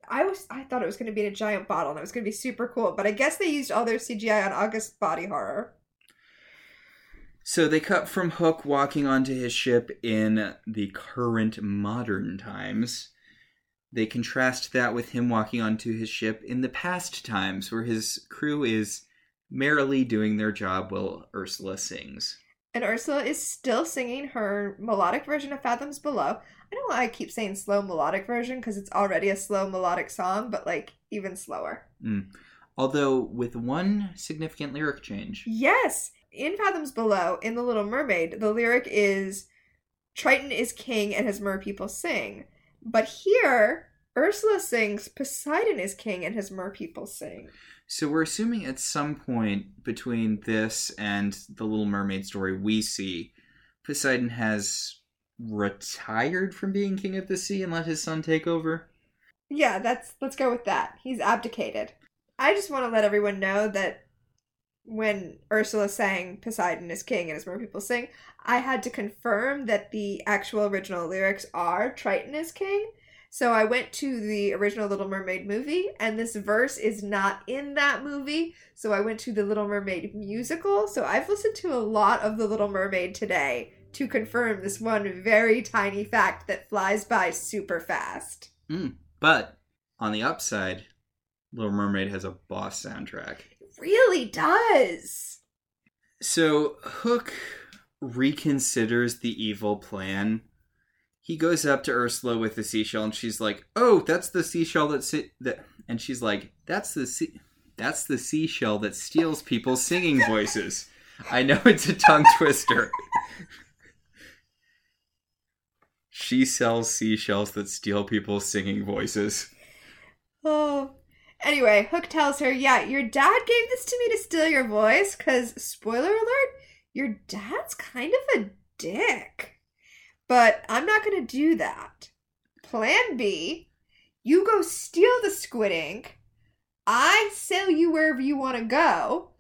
I was I thought it was going to be in a giant bottle and it was going to be super cool, but I guess they used all their CGI on August body horror. So they cut from Hook walking onto his ship in the current modern times. They contrast that with him walking onto his ship in the past times, where his crew is merrily doing their job while Ursula sings. And Ursula is still singing her melodic version of Fathoms Below. I know why I keep saying slow melodic version because it's already a slow melodic song, but like even slower. Hmm. Although with one significant lyric change. Yes, in Fathoms Below, in The Little Mermaid, the lyric is Triton is king and his mer people sing. But here, Ursula sings Poseidon is king and his mer people sing. So we're assuming at some point between this and the Little Mermaid story we see, Poseidon has retired from being king of the sea and let his son take over. Yeah, that's let's go with that. He's abdicated. I just want to let everyone know that when Ursula sang Poseidon is king and as more people sing, I had to confirm that the actual original lyrics are Triton is king. So I went to the original Little Mermaid movie, and this verse is not in that movie. So I went to the Little Mermaid musical. So I've listened to a lot of The Little Mermaid today to confirm this one very tiny fact that flies by super fast. Hmm. But on the upside, Little Mermaid has a boss soundtrack. It really does. So Hook reconsiders the evil plan. He goes up to Ursula with the seashell, and she's like, "Oh, that's the seashell that si- that," and she's like, "That's the sea- that's the seashell that steals people's singing voices." I know it's a tongue twister. she sells seashells that steal people's singing voices. Oh. Anyway, Hook tells her, Yeah, your dad gave this to me to steal your voice, because, spoiler alert, your dad's kind of a dick. But I'm not going to do that. Plan B you go steal the squid ink. I sail you wherever you want to go.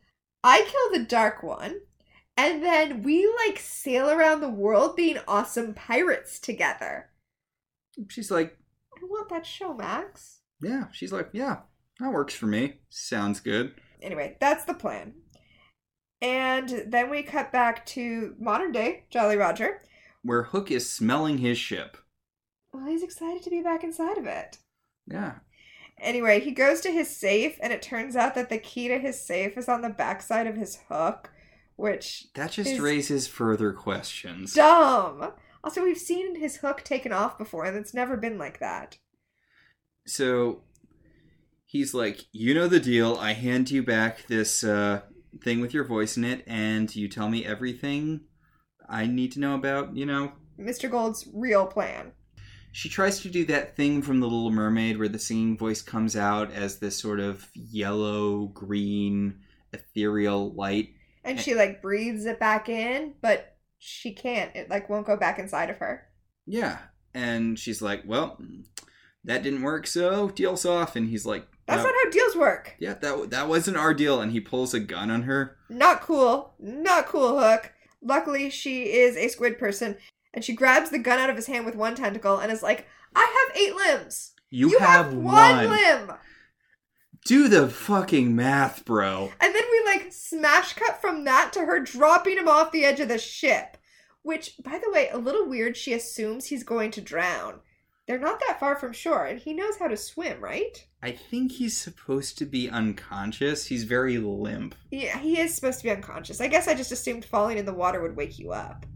I kill the dark one. And then we like sail around the world being awesome pirates together. She's like, I want that show, Max. "Yeah." She's like, "Yeah, that works for me. Sounds good." Anyway, that's the plan. And then we cut back to modern day Jolly Roger. Where Hook is smelling his ship. Well, he's excited to be back inside of it. Yeah. Anyway, he goes to his safe, and it turns out that the key to his safe is on the backside of his hook, which That just Is- raises further questions. dumb. Also, we've seen his hook taken off before, and it's never been like that. So he's like, You know the deal. I hand you back this uh, thing with your voice in it, and you tell me everything I need to know about, you know. Mr. Gold's real plan. She tries to do that thing from The Little Mermaid where the singing voice comes out as this sort of yellow, green, ethereal light. And she like breathes it back in, but she can't. It like won't go back inside of her. Yeah. And she's like, Well, that didn't work, so deal's off. And he's like, That's "No, not how deals work. Yeah, that that wasn't our deal. And he pulls a gun on her. Not cool. Not cool, Hook. Luckily, she is a squid person, and she grabs the gun out of his hand with one tentacle and is like, I have eight limbs. You, have, one, one. limb. Do the fucking math, bro. And then we like smash cut from that to her dropping him off the edge of the ship. Which, by the way, a little weird. She assumes he's going to drown. They're not that far from shore, and he knows how to swim, right? I think he's supposed to be unconscious. He's very limp. Yeah, he is supposed to be unconscious. I guess I just assumed falling in the water would wake you up.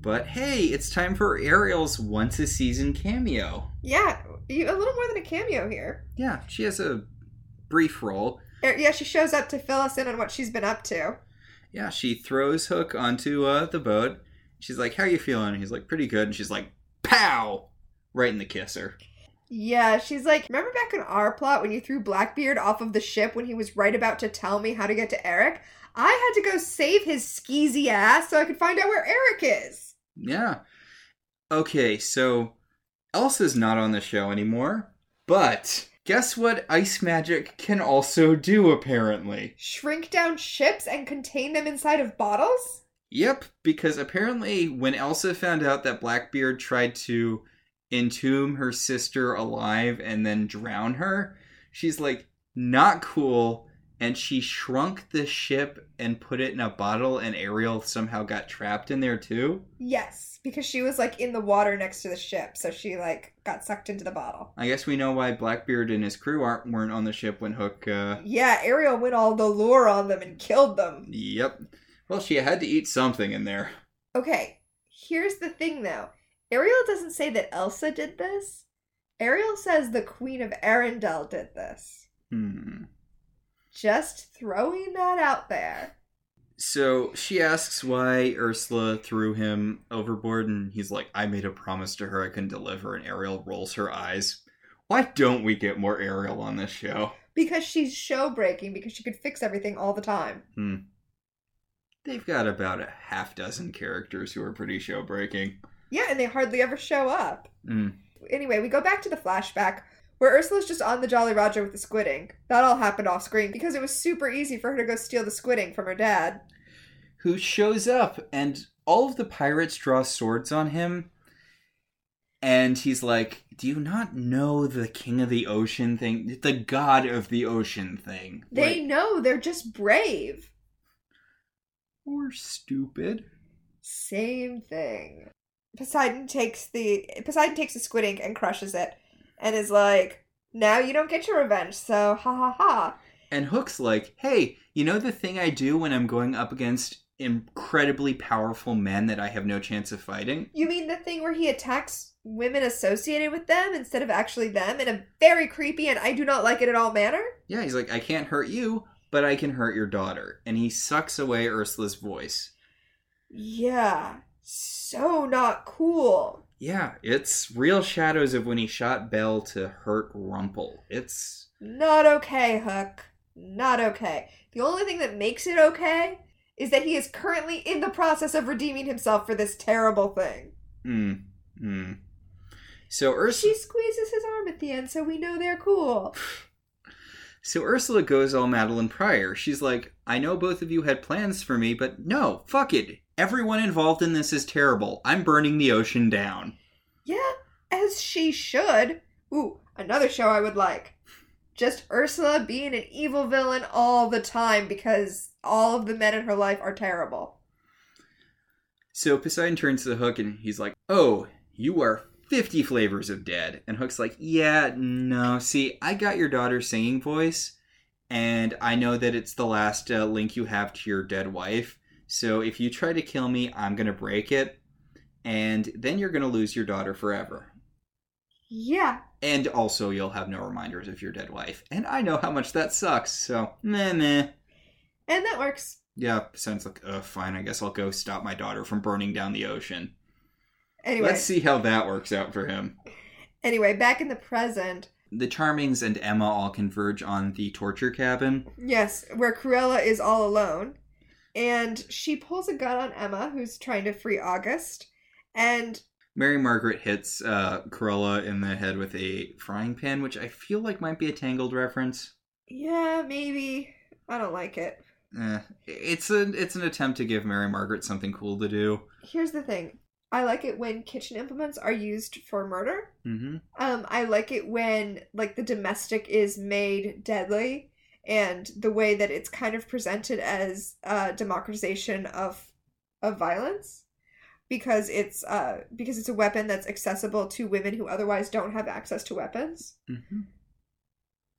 But hey, it's time for Ariel's once a season cameo. Yeah, a little more than a cameo here. Yeah, she has a brief role. Er, Yeah, she shows up to fill us in on what she's been up to. Yeah, she throws Hook onto uh, the boat. She's like, "How are you feeling?" He's like, "Pretty good." And she's like, "Pow!" Right in the kisser. Yeah, she's like, remember back in our plot when you threw Blackbeard off of the ship when he was right about to tell me how to get to Eric? I had to go save his skeezy ass so I could find out where Eric is. Yeah. Okay, so Elsa's not on the show anymore, but guess what ice magic can also do apparently? Shrink down ships and contain them inside of bottles? Yep, because apparently when Elsa found out that Blackbeard tried to entomb her sister alive and then drown her, she's like, not cool. And she shrunk the ship and put it in a bottle, and Ariel somehow got trapped in there too. Yes, because she was like in the water next to the ship, so she like got sucked into the bottle. I guess we know why Blackbeard and his crew aren't weren't on the ship when Hook. Uh, Yeah, Ariel went all the lure on them and killed them. yep. Well, she had to eat something in there. Okay, here's the thing though. Ariel doesn't say that Elsa did this. Ariel says the Queen of Arendelle did this. Hmm. Just throwing that out there. So she asks why Ursula threw him overboard, and he's like, I made a promise to her I can deliver, and Ariel rolls her eyes. Why don't we get more Ariel on this show? Because she's show breaking, because she could fix everything all the time. Hmm. They've got about a half dozen characters who are pretty show breaking. Yeah, and they hardly ever show up. Hmm. Anyway, we go back to the flashback where Ursula's just on the Jolly Roger with the squid ink. That all happened off screen because it was super easy for her to go steal the squid ink from her dad. Who shows up, and all of the pirates draw swords on him. And he's like, Do you not know the king of the ocean thing? The god of the ocean thing. They Like, know they're just brave. or stupid. Same thing. Poseidon takes the Poseidon takes the squid ink and crushes it, and is like, "Now you don't get your revenge." So ha ha ha. And Hook's like, hey, you know the thing I do when I'm going up against incredibly powerful men that I have no chance of fighting? You mean the thing where he attacks women associated with them instead of actually them in a very creepy and I do not like it at all manner? Yeah, he's like, I can't hurt you, but I can hurt your daughter. And he sucks away Ursula's voice. Yeah, so not cool. Yeah, it's real shadows of when he shot Belle to hurt Rumple. It's. Not okay, Hook. Not okay. The only thing that makes it okay is that he is currently in the process of redeeming himself for this terrible thing. Mm, mm. So Ursula. She squeezes his arm at the end, so we know they're cool. So Ursula goes all Madelyne Pryor. She's like, I know both of you had plans for me, but no, fuck it. Everyone involved in this is terrible. I'm burning the ocean down. Yeah, as she should. Ooh, another show I would like. Just Ursula being an evil villain all the time because all of the men in her life are terrible. So Poseidon turns to Hook and he's like, "Oh, you are 50 flavors of dead." And Hook's like, "Yeah, no. See, I got your daughter's singing voice, and I know that it's the last uh, link you have to your dead wife. So if you try to kill me, I'm gonna break it, and then you're gonna lose your daughter forever." Yeah. And also, you'll have no reminders of your dead wife. And I know how much that sucks, so meh meh. And that works. Yeah, sounds like, uh, fine, I guess I'll go stop my daughter from burning down the ocean. Anyway. Let's see how that works out for him. Anyway, back in the present, The Charmings and Emma all converge on the torture cabin. yes, where Cruella is all alone. And she pulls a gun on Emma, who's trying to free August. And Mary Margaret hits uh, Cruella in the head with a frying pan, which I feel like might be a Tangled reference. yeah, maybe. I don't like it. Eh, it's a it's an attempt to give Mary Margaret something cool to do. Here's the thing I like it when kitchen implements are used for murder. hmm Um, I like it when like the domestic is made deadly and the way that it's kind of presented as a democratization of of violence because it's uh because it's a weapon that's accessible to women who otherwise don't have access to weapons. hmm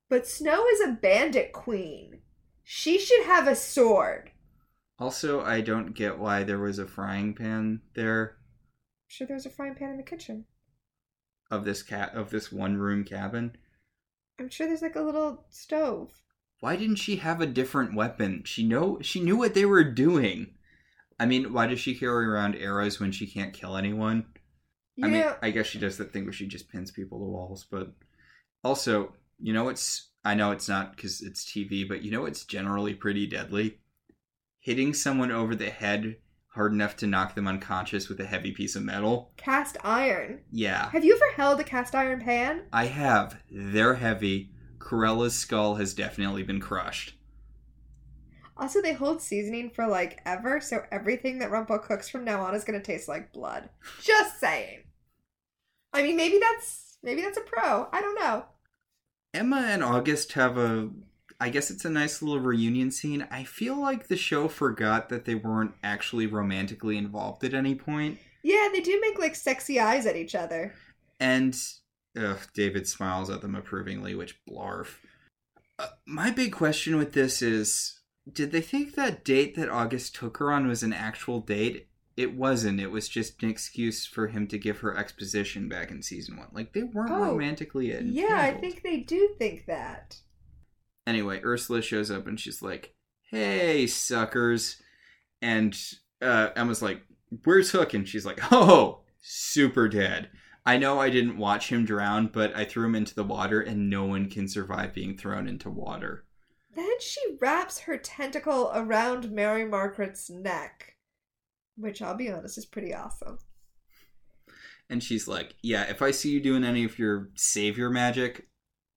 But Snow is a bandit queen. She should have a sword. Also, I don't get why there was a frying pan there I'm sure there's a frying pan in the kitchen. of this cat of this one room cabin. I'm sure there's like a little stove. Why didn't she have a different weapon? She know she knew what they were doing. I mean, why does she carry around arrows when she can't kill anyone? You I mean, I guess she does that thing where she just pins people to walls, but also, you know, it's I know it's not because it's TV, but you know, it's generally pretty deadly. Hitting someone over the head hard enough to knock them unconscious with a heavy piece of metal. cast iron. Yeah, Have you ever held a cast iron pan? I have. They're heavy. Cruella's skull has definitely been crushed. Also, they hold seasoning for like ever, so everything that Rumpel cooks from now on is gonna taste like blood. Just saying. I mean, maybe that's maybe that's a pro. I don't know. Emma and August have a I guess it's a nice little reunion scene. I feel like the show forgot that they weren't actually romantically involved at any point. Yeah, they do make like sexy eyes at each other. And ugh, David smiles at them approvingly, which blarf. Uh, my big question with this is did they think that date that August took her on was an actual date? It wasn't. It was just an excuse for him to give her exposition back in season one. Like they weren't Oh, romantically entangled. Yeah, I think they do think that. Anyway, Ursula shows up and she's like, "Hey, suckers!" And uh, Emma's like, "Where's Hook?" And she's like, "Oh, super dead. I know I didn't watch him drown, but I threw him into the water, and no one can survive being thrown into water." Then she wraps her tentacle around Mary Margaret's neck, which I'll be honest is pretty awesome. And she's like, "Yeah, if I see you doing any of your savior magic,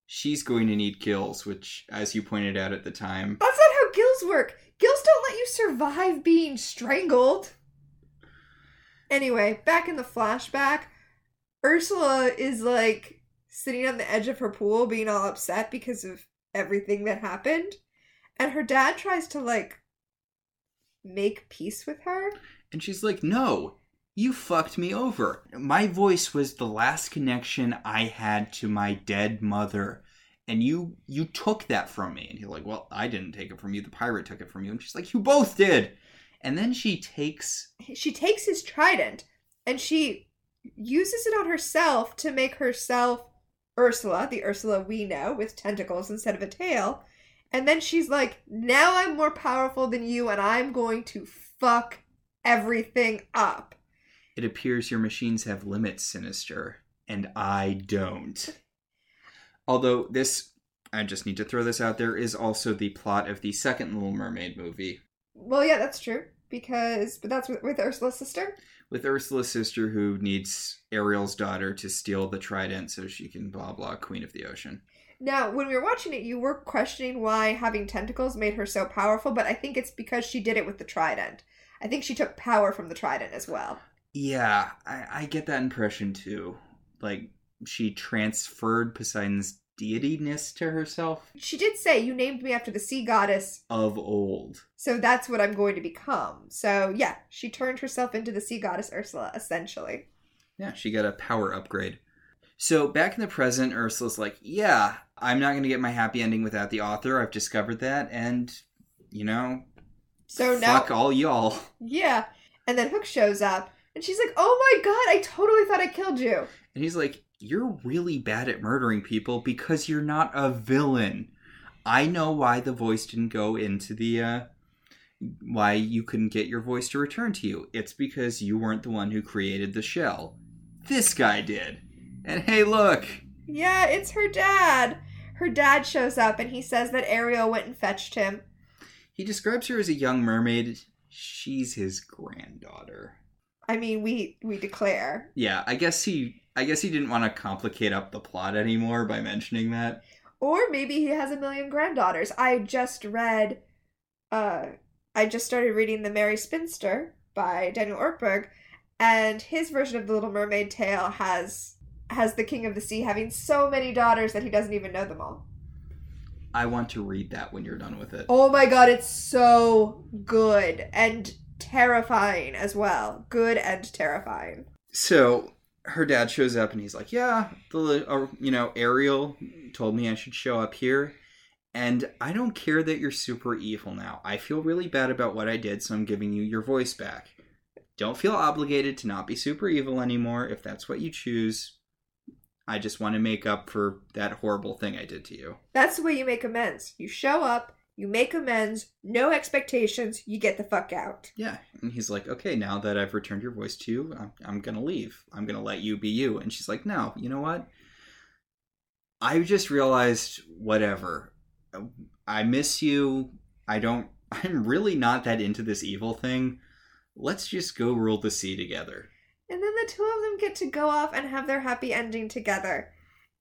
she's going to need gills, Which, as you pointed out at the time, That's not how gills work. Gills don't let you survive being strangled. Anyway, back in the flashback, Ursula is like sitting on the edge of her pool being all upset because of everything that happened. And her dad tries to like make peace with her. And she's like, No, you fucked me over. My voice was the last connection I had to my dead mother. And you you took that from me. And he's like, Well, I didn't take it from you. The pirate took it from you. And she's like, You both did. And then she takes She takes his trident and she uses it on herself to make herself Ursula, the Ursula we know, with tentacles instead of a tail. And then she's like, now I'm more powerful than you and I'm going to fuck everything up. it appears your machines have limits, Sinister, and I don't. Although this I just need to throw this out there is also the plot of the second Little Mermaid movie. Well, yeah, that's true. Because, but that's with, with Ursula's sister. With Ursula's sister who needs Ariel's daughter to steal the trident so she can blah blah Queen of the Ocean. Now, when we were watching it, you were questioning why having tentacles made her so powerful, but I think it's because she did it with the trident. I think she took power from the trident as well. Yeah, I, I get that impression too. Like she transferred Poseidon's deityness to herself She did say, You named me after the sea goddess, of old. so that's what I'm going to become. So, yeah, she turned herself into the sea goddess Ursula, essentially. Yeah, she got a power upgrade. So back in the present, Ursula's like, "Yeah, I'm not going to get my happy ending without the author. I've discovered that, and you know, So now, fuck all y'all." yeah. And then Hook shows up, and she's like, Oh my god, I totally thought I killed you. And he's like, You're really bad at murdering people because you're not a villain. I know why the voice didn't go into the, uh, why you couldn't get your voice to return to you. It's because you weren't the one who created the shell. This guy did. And hey, look, Yeah, it's her dad. Her dad shows up, and he says that Ariel went and fetched him. he describes her as a young mermaid. She's his granddaughter. I mean, we we declare. Yeah, I guess he, I guess he didn't want to complicate up the plot anymore by mentioning that. Or maybe he has a million granddaughters. I just read uh I just started reading The Merry Spinster by Daniel Ortberg, and his version of the Little Mermaid tale has has the King of the Sea having so many daughters that he doesn't even know them all. I want to read that when you're done with it. Oh my god, it's so good and terrifying as well. Good and terrifying. So her dad shows up and he's like, "Yeah, the uh, you know Ariel told me I should show up here, and I don't care that you're super evil now. I feel really bad about what I did, so I'm giving you your voice back. Don't feel obligated to not be super evil anymore if that's what you choose. I just want to make up for that horrible thing I did to you." That's the way you make amends. You show up, you make amends, no expectations, you get the fuck out. Yeah, and he's like, "Okay, now that I've returned your voice to you, I'm, I'm gonna leave. I'm gonna let you be you." And she's like, "No, you know what? I just realized whatever. I miss you. I don't. I'm really not that into this evil thing. Let's just go rule the sea together." And then the two of them get to go off and have their happy ending together.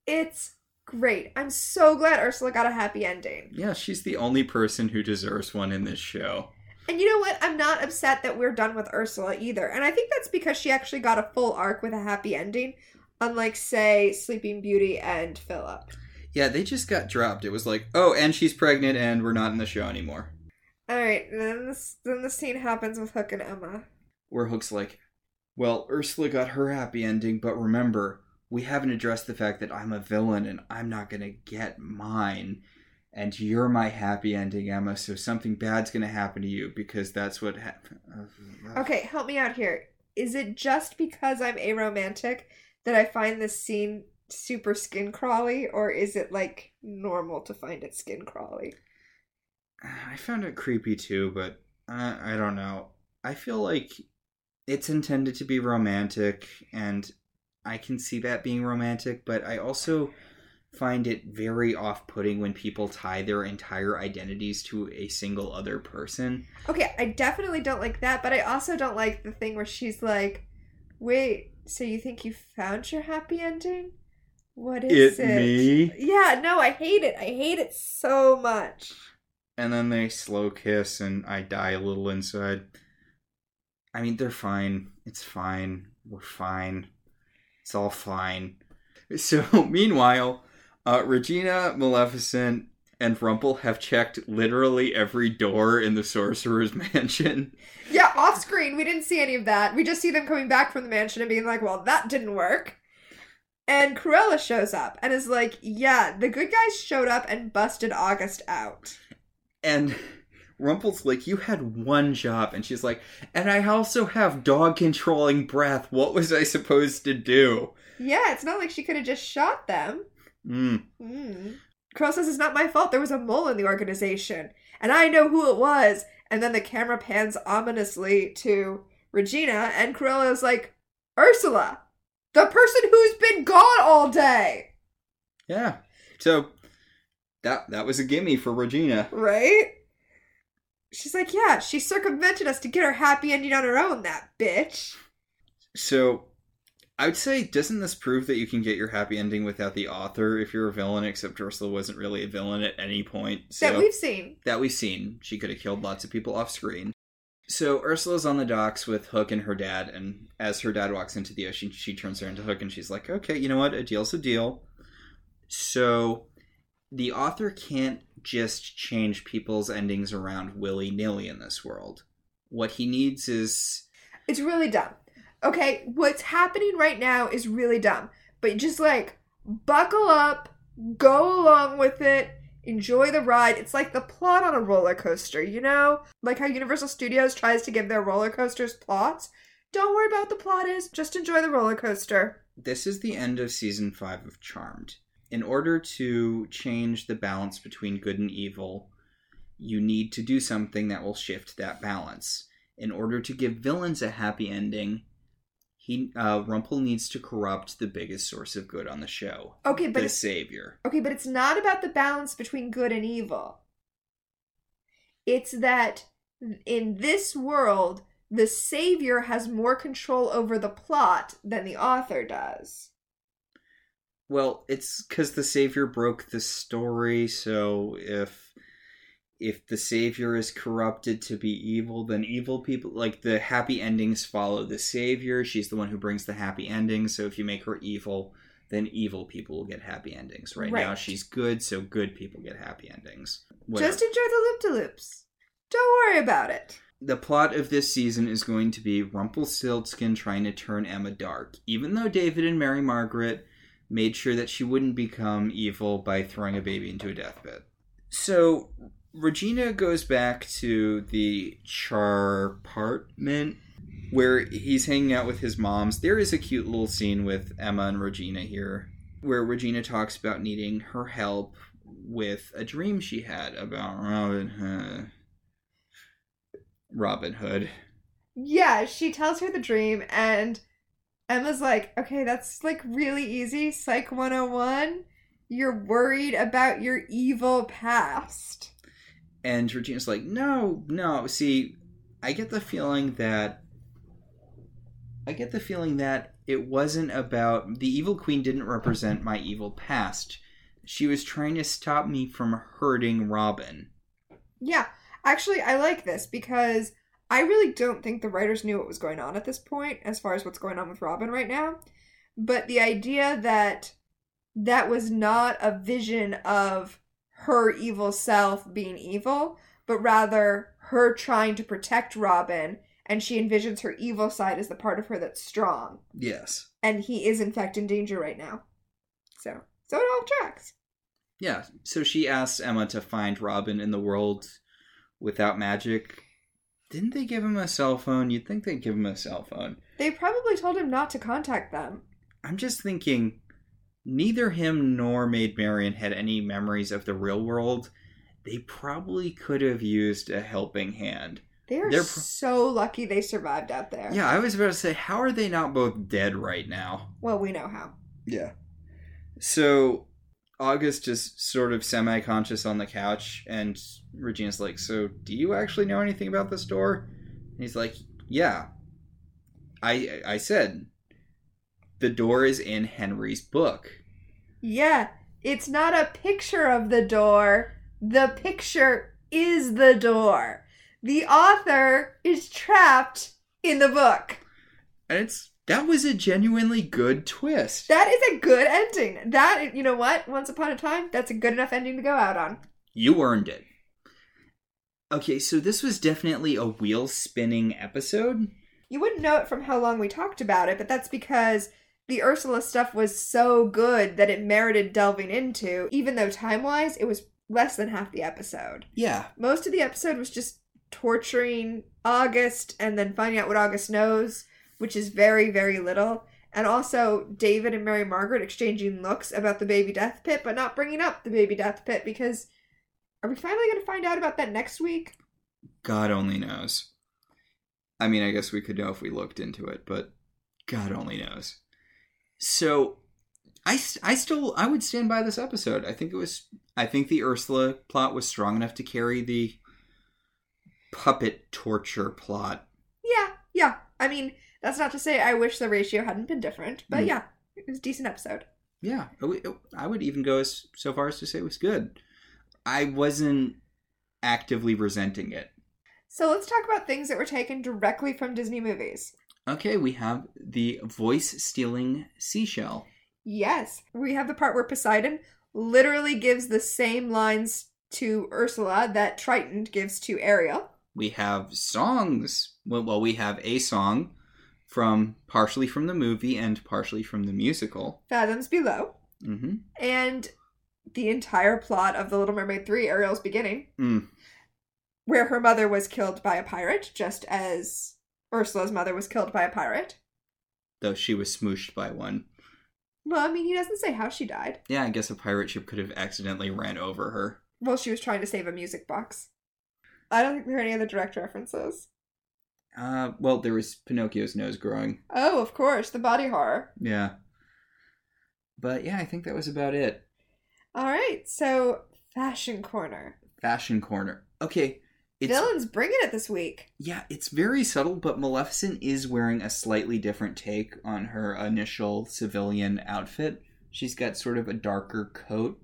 It's great. I'm so glad Ursula got a happy ending. Yeah, she's the only person who deserves one in this show. And you know what? I'm not upset that we're done with Ursula either. And I think that's because she actually got a full arc with a happy ending, unlike, say, Sleeping Beauty and Philip. Yeah, they just got dropped. It was like, oh, and she's pregnant, and we're not in the show anymore. All right, and then this then the scene happens with Hook and Emma. where Hook's like, well, Ursula got her happy ending, but remember, we haven't addressed the fact that I'm a villain and I'm not gonna get mine. And you're my happy ending, Emma, so something bad's gonna happen to you because that's what happened. Okay, help me out here. Is it just because I'm aromantic that I find this scene super skin crawly, or is it like normal to find it skin crawly? I found it creepy too, but uh, I don't know. I feel like it's intended to be romantic, and I can see that being romantic, but I also find it very off putting when people tie their entire identities to a single other person. Okay, I definitely don't like that, but I also don't like the thing where she's like, "Wait, so you think you found your happy ending? What is It it?" me? Yeah, no, I hate it. I hate it so much. And then they slow kiss, and I die a little inside. I mean, they're fine. It's fine. We're fine. It's all fine. So, meanwhile, uh, Regina, Maleficent, and Rumple have checked literally every door in the Sorcerer's Mansion. Yeah, off screen, we didn't see any of that. We just see them coming back from the mansion and being like, well, that didn't work. And Cruella shows up and is like, yeah, the good guys showed up and busted August out. And Rumple's like, You had one job. And she's like, And I also have dog controlling breath. What was I supposed to do? Yeah, it's not like she could have just shot them. Mm. Mm. Says it's not my fault. There was a mole in the organization, and I know who it was. And then the camera pans ominously to Regina, and Cruella is like, Ursula, the person who's been gone all day, Yeah. So that that was a gimme for Regina. right? She's like, yeah, she circumvented us to get her happy ending on her own, that bitch. So I would say, doesn't this prove that you can get your happy ending without the author if you're a villain? Except Ursula wasn't really a villain at any point. So that we've seen. that we've seen. She could have killed lots of people off screen. So Ursula's on the docks with Hook and her dad, and as her dad walks into the ocean, she turns her into Hook and she's like, "Okay, you know what? A deal's a deal. So the author can't just change people's endings around willy nilly in this world. What he needs is It's really dumb. Okay, what's happening right now is really dumb. But just like buckle up, go along with it, enjoy the ride. It's like the plot on a roller coaster, you know? Like how Universal Studios tries to give their roller coasters plots. Don't worry about what the plot is, just enjoy the roller coaster. this is the end of season 5 of Charmed. In order to change the balance between good and evil, you need to do something that will shift that balance. In order to give villains a happy ending, he uh, Rumpel needs to corrupt the biggest source of good on the show, Okay, but the savior. Okay, but it's not about the balance between good and evil. It's that in this world, the savior has more control over the plot than the author does. Well, it's because the savior broke the story. So if if the savior is corrupted to be evil, then evil people like the happy endings follow the savior. She's the one who brings the happy endings. So if you make her evil, then evil people will get happy endings. Right, now she's good, so good people get happy endings. Whatever. Just enjoy the loop de loops. Don't worry about it. the plot of this season is going to be Rumpelstiltskin trying to turn Emma dark, even though David and Mary Margaret made sure that she wouldn't become evil by throwing a baby into a deathbed. So Regina goes back to the char apartment where he's hanging out with his moms. There is a cute little scene with Emma and Regina here where Regina talks about needing her help with a dream she had about Robin Hood. Robin Hood. Yeah, she tells her the dream, and Emma's like, okay, that's like really easy. Psych 101. You're worried about your evil past. And Regina's like, no, no. See, I get the feeling that. I get the feeling that it wasn't about. The evil queen didn't represent my evil past. She was trying to stop me from hurting Robin. Yeah, actually, I like this because I really don't think the writers knew what was going on at this point as far as what's going on with Robin right now. But the idea that that was not a vision of her evil self being evil, but rather her trying to protect Robin, and she envisions her evil side as the part of her that's strong. Yes. And he is, in fact, in danger right now. So, so it all tracks. Yeah. So she asks Emma to find Robin in the world without magic. Didn't they give him a cell phone? You'd think they'd give him a cell phone. They probably told him not to contact them. I'm just thinking neither him nor Maid Marian had any memories of the real world. They probably could have used a helping hand. They are They're pro- so lucky they survived out there. Yeah, I was about to say, how are they not both dead right now? Well, we know how. Yeah. So August just sort of semi conscious on the couch, and Regina's like, So, do you actually know anything about this door? And he's like, Yeah. I I said the door is in Henry's book. Yeah, it's not a picture of the door. The picture is the door. The author is trapped in the book. And it's that was a genuinely good twist. That is a good ending. That, you know what? Once upon a time, that's a good enough ending to go out on. You earned it. Okay, so this was definitely a wheel spinning episode. You wouldn't know it from how long we talked about it, but that's because the Ursula stuff was so good that it merited delving into, even though time wise, it was less than half the episode. Yeah. Most of the episode was just torturing August and then finding out what August knows, which is very, very little. And also David and Mary Margaret exchanging looks about the baby death pit, but not bringing up the baby death pit because are we finally going to find out about that next week? God only knows. I mean, I guess we could know if we looked into it, but God only knows. So, I, I still I would stand by this episode. I think it was I think the Ursula plot was strong enough to carry the puppet torture plot. Yeah, yeah. I mean, that's not to say I wish the ratio hadn't been different, but Mm. yeah, it was a decent episode. Yeah, I would even go as, so far as to say it was good. I wasn't actively resenting it. So let's talk about things that were taken directly from Disney movies. Okay, we have the voice stealing seashell. Yes, we have the part where Poseidon literally gives the same lines to Ursula that Triton gives to Ariel. We have songs. Well, well, we have a song from partially from the movie and partially from the musical. Fathoms Below. Mm-hmm. And the entire plot of The Little Mermaid 3, Ariel's beginning, Mm. where her mother was killed by a pirate, just as Ursula's mother was killed by a pirate. Though she was smooshed by one. Well, I mean, he doesn't say how she died. Yeah, I guess a pirate ship could have accidentally ran over her. Well, she was trying to save a music box. I don't think there are any other direct references. Uh, well, there was Pinocchio's nose growing. Oh, of course, the body horror. Yeah. But yeah, I think that was about it. All right, so Fashion Corner. Fashion corner. Okay, it's Villains bringing it this week. yeah, it's very subtle, but Maleficent is wearing a slightly different take on her initial civilian outfit. She's got sort of a darker coat,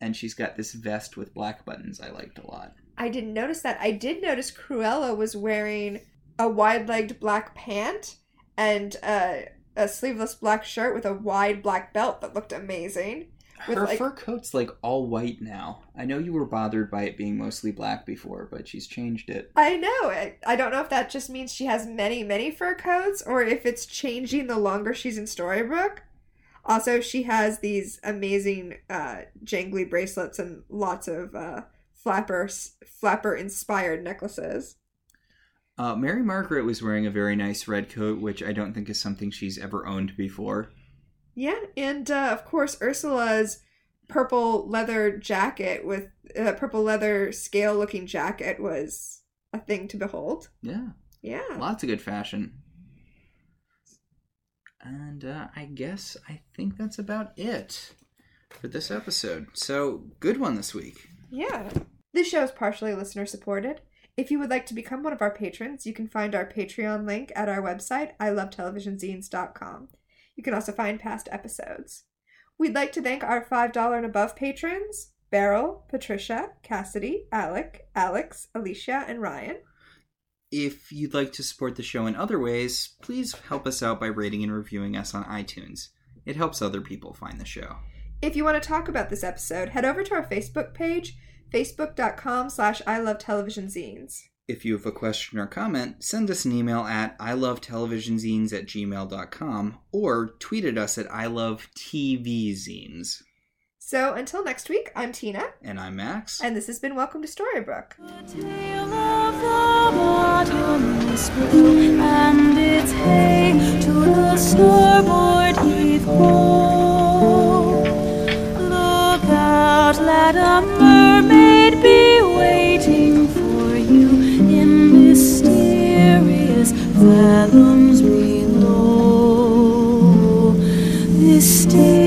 and she's got this vest with black buttons. I liked a lot. I didn't notice that. I did notice Cruella was wearing a wide-legged black pant and a, a sleeveless black shirt with a wide black belt that looked amazing. Her like- fur coat's like all white now. I know you were bothered by it being mostly black before, but she's changed it. I know. I, I don't know if that just means she has many, many fur coats or if it's changing the longer she's in Storybrooke. Also, she has these amazing uh, jangly bracelets and lots of uh, flapper flapper inspired necklaces. Uh, Mary Margaret was wearing a very nice red coat, which I don't think is something she's ever owned before. Yeah, and uh, of course Ursula's purple leather jacket with uh, purple leather scale looking jacket was a thing to behold. Yeah, Yeah. lots of good fashion. And uh, I guess I think that's about it for this episode. So, good one this week. Yeah. This show is partially listener supported. If you would like to become one of our patrons, you can find our Patreon link at our website, ilovetelevisionzines.com. You can also find past episodes. We'd like to thank our $5 and above patrons Beryl, Patricia, Cassidy, Alec, Alex, Alicia, and Ryan. If you'd like to support the show in other ways, please help us out by rating and reviewing us on iTunes. It helps other people find the show. If you want to talk about this episode, head over to our Facebook page, facebook.com slash I love television zines. If you have a question or comment, send us an email at ilovetelevisionzines at gmail.com or tweet at us at ilovetvzines. So until next week, I'm Tina, And I'm Max. and this has been Welcome to Storybrooke. Tale of the bottomless blue and its hey to the starboard heave ho. out, let a mermaid be waiting for you in mysterious fathoms below. Mysterious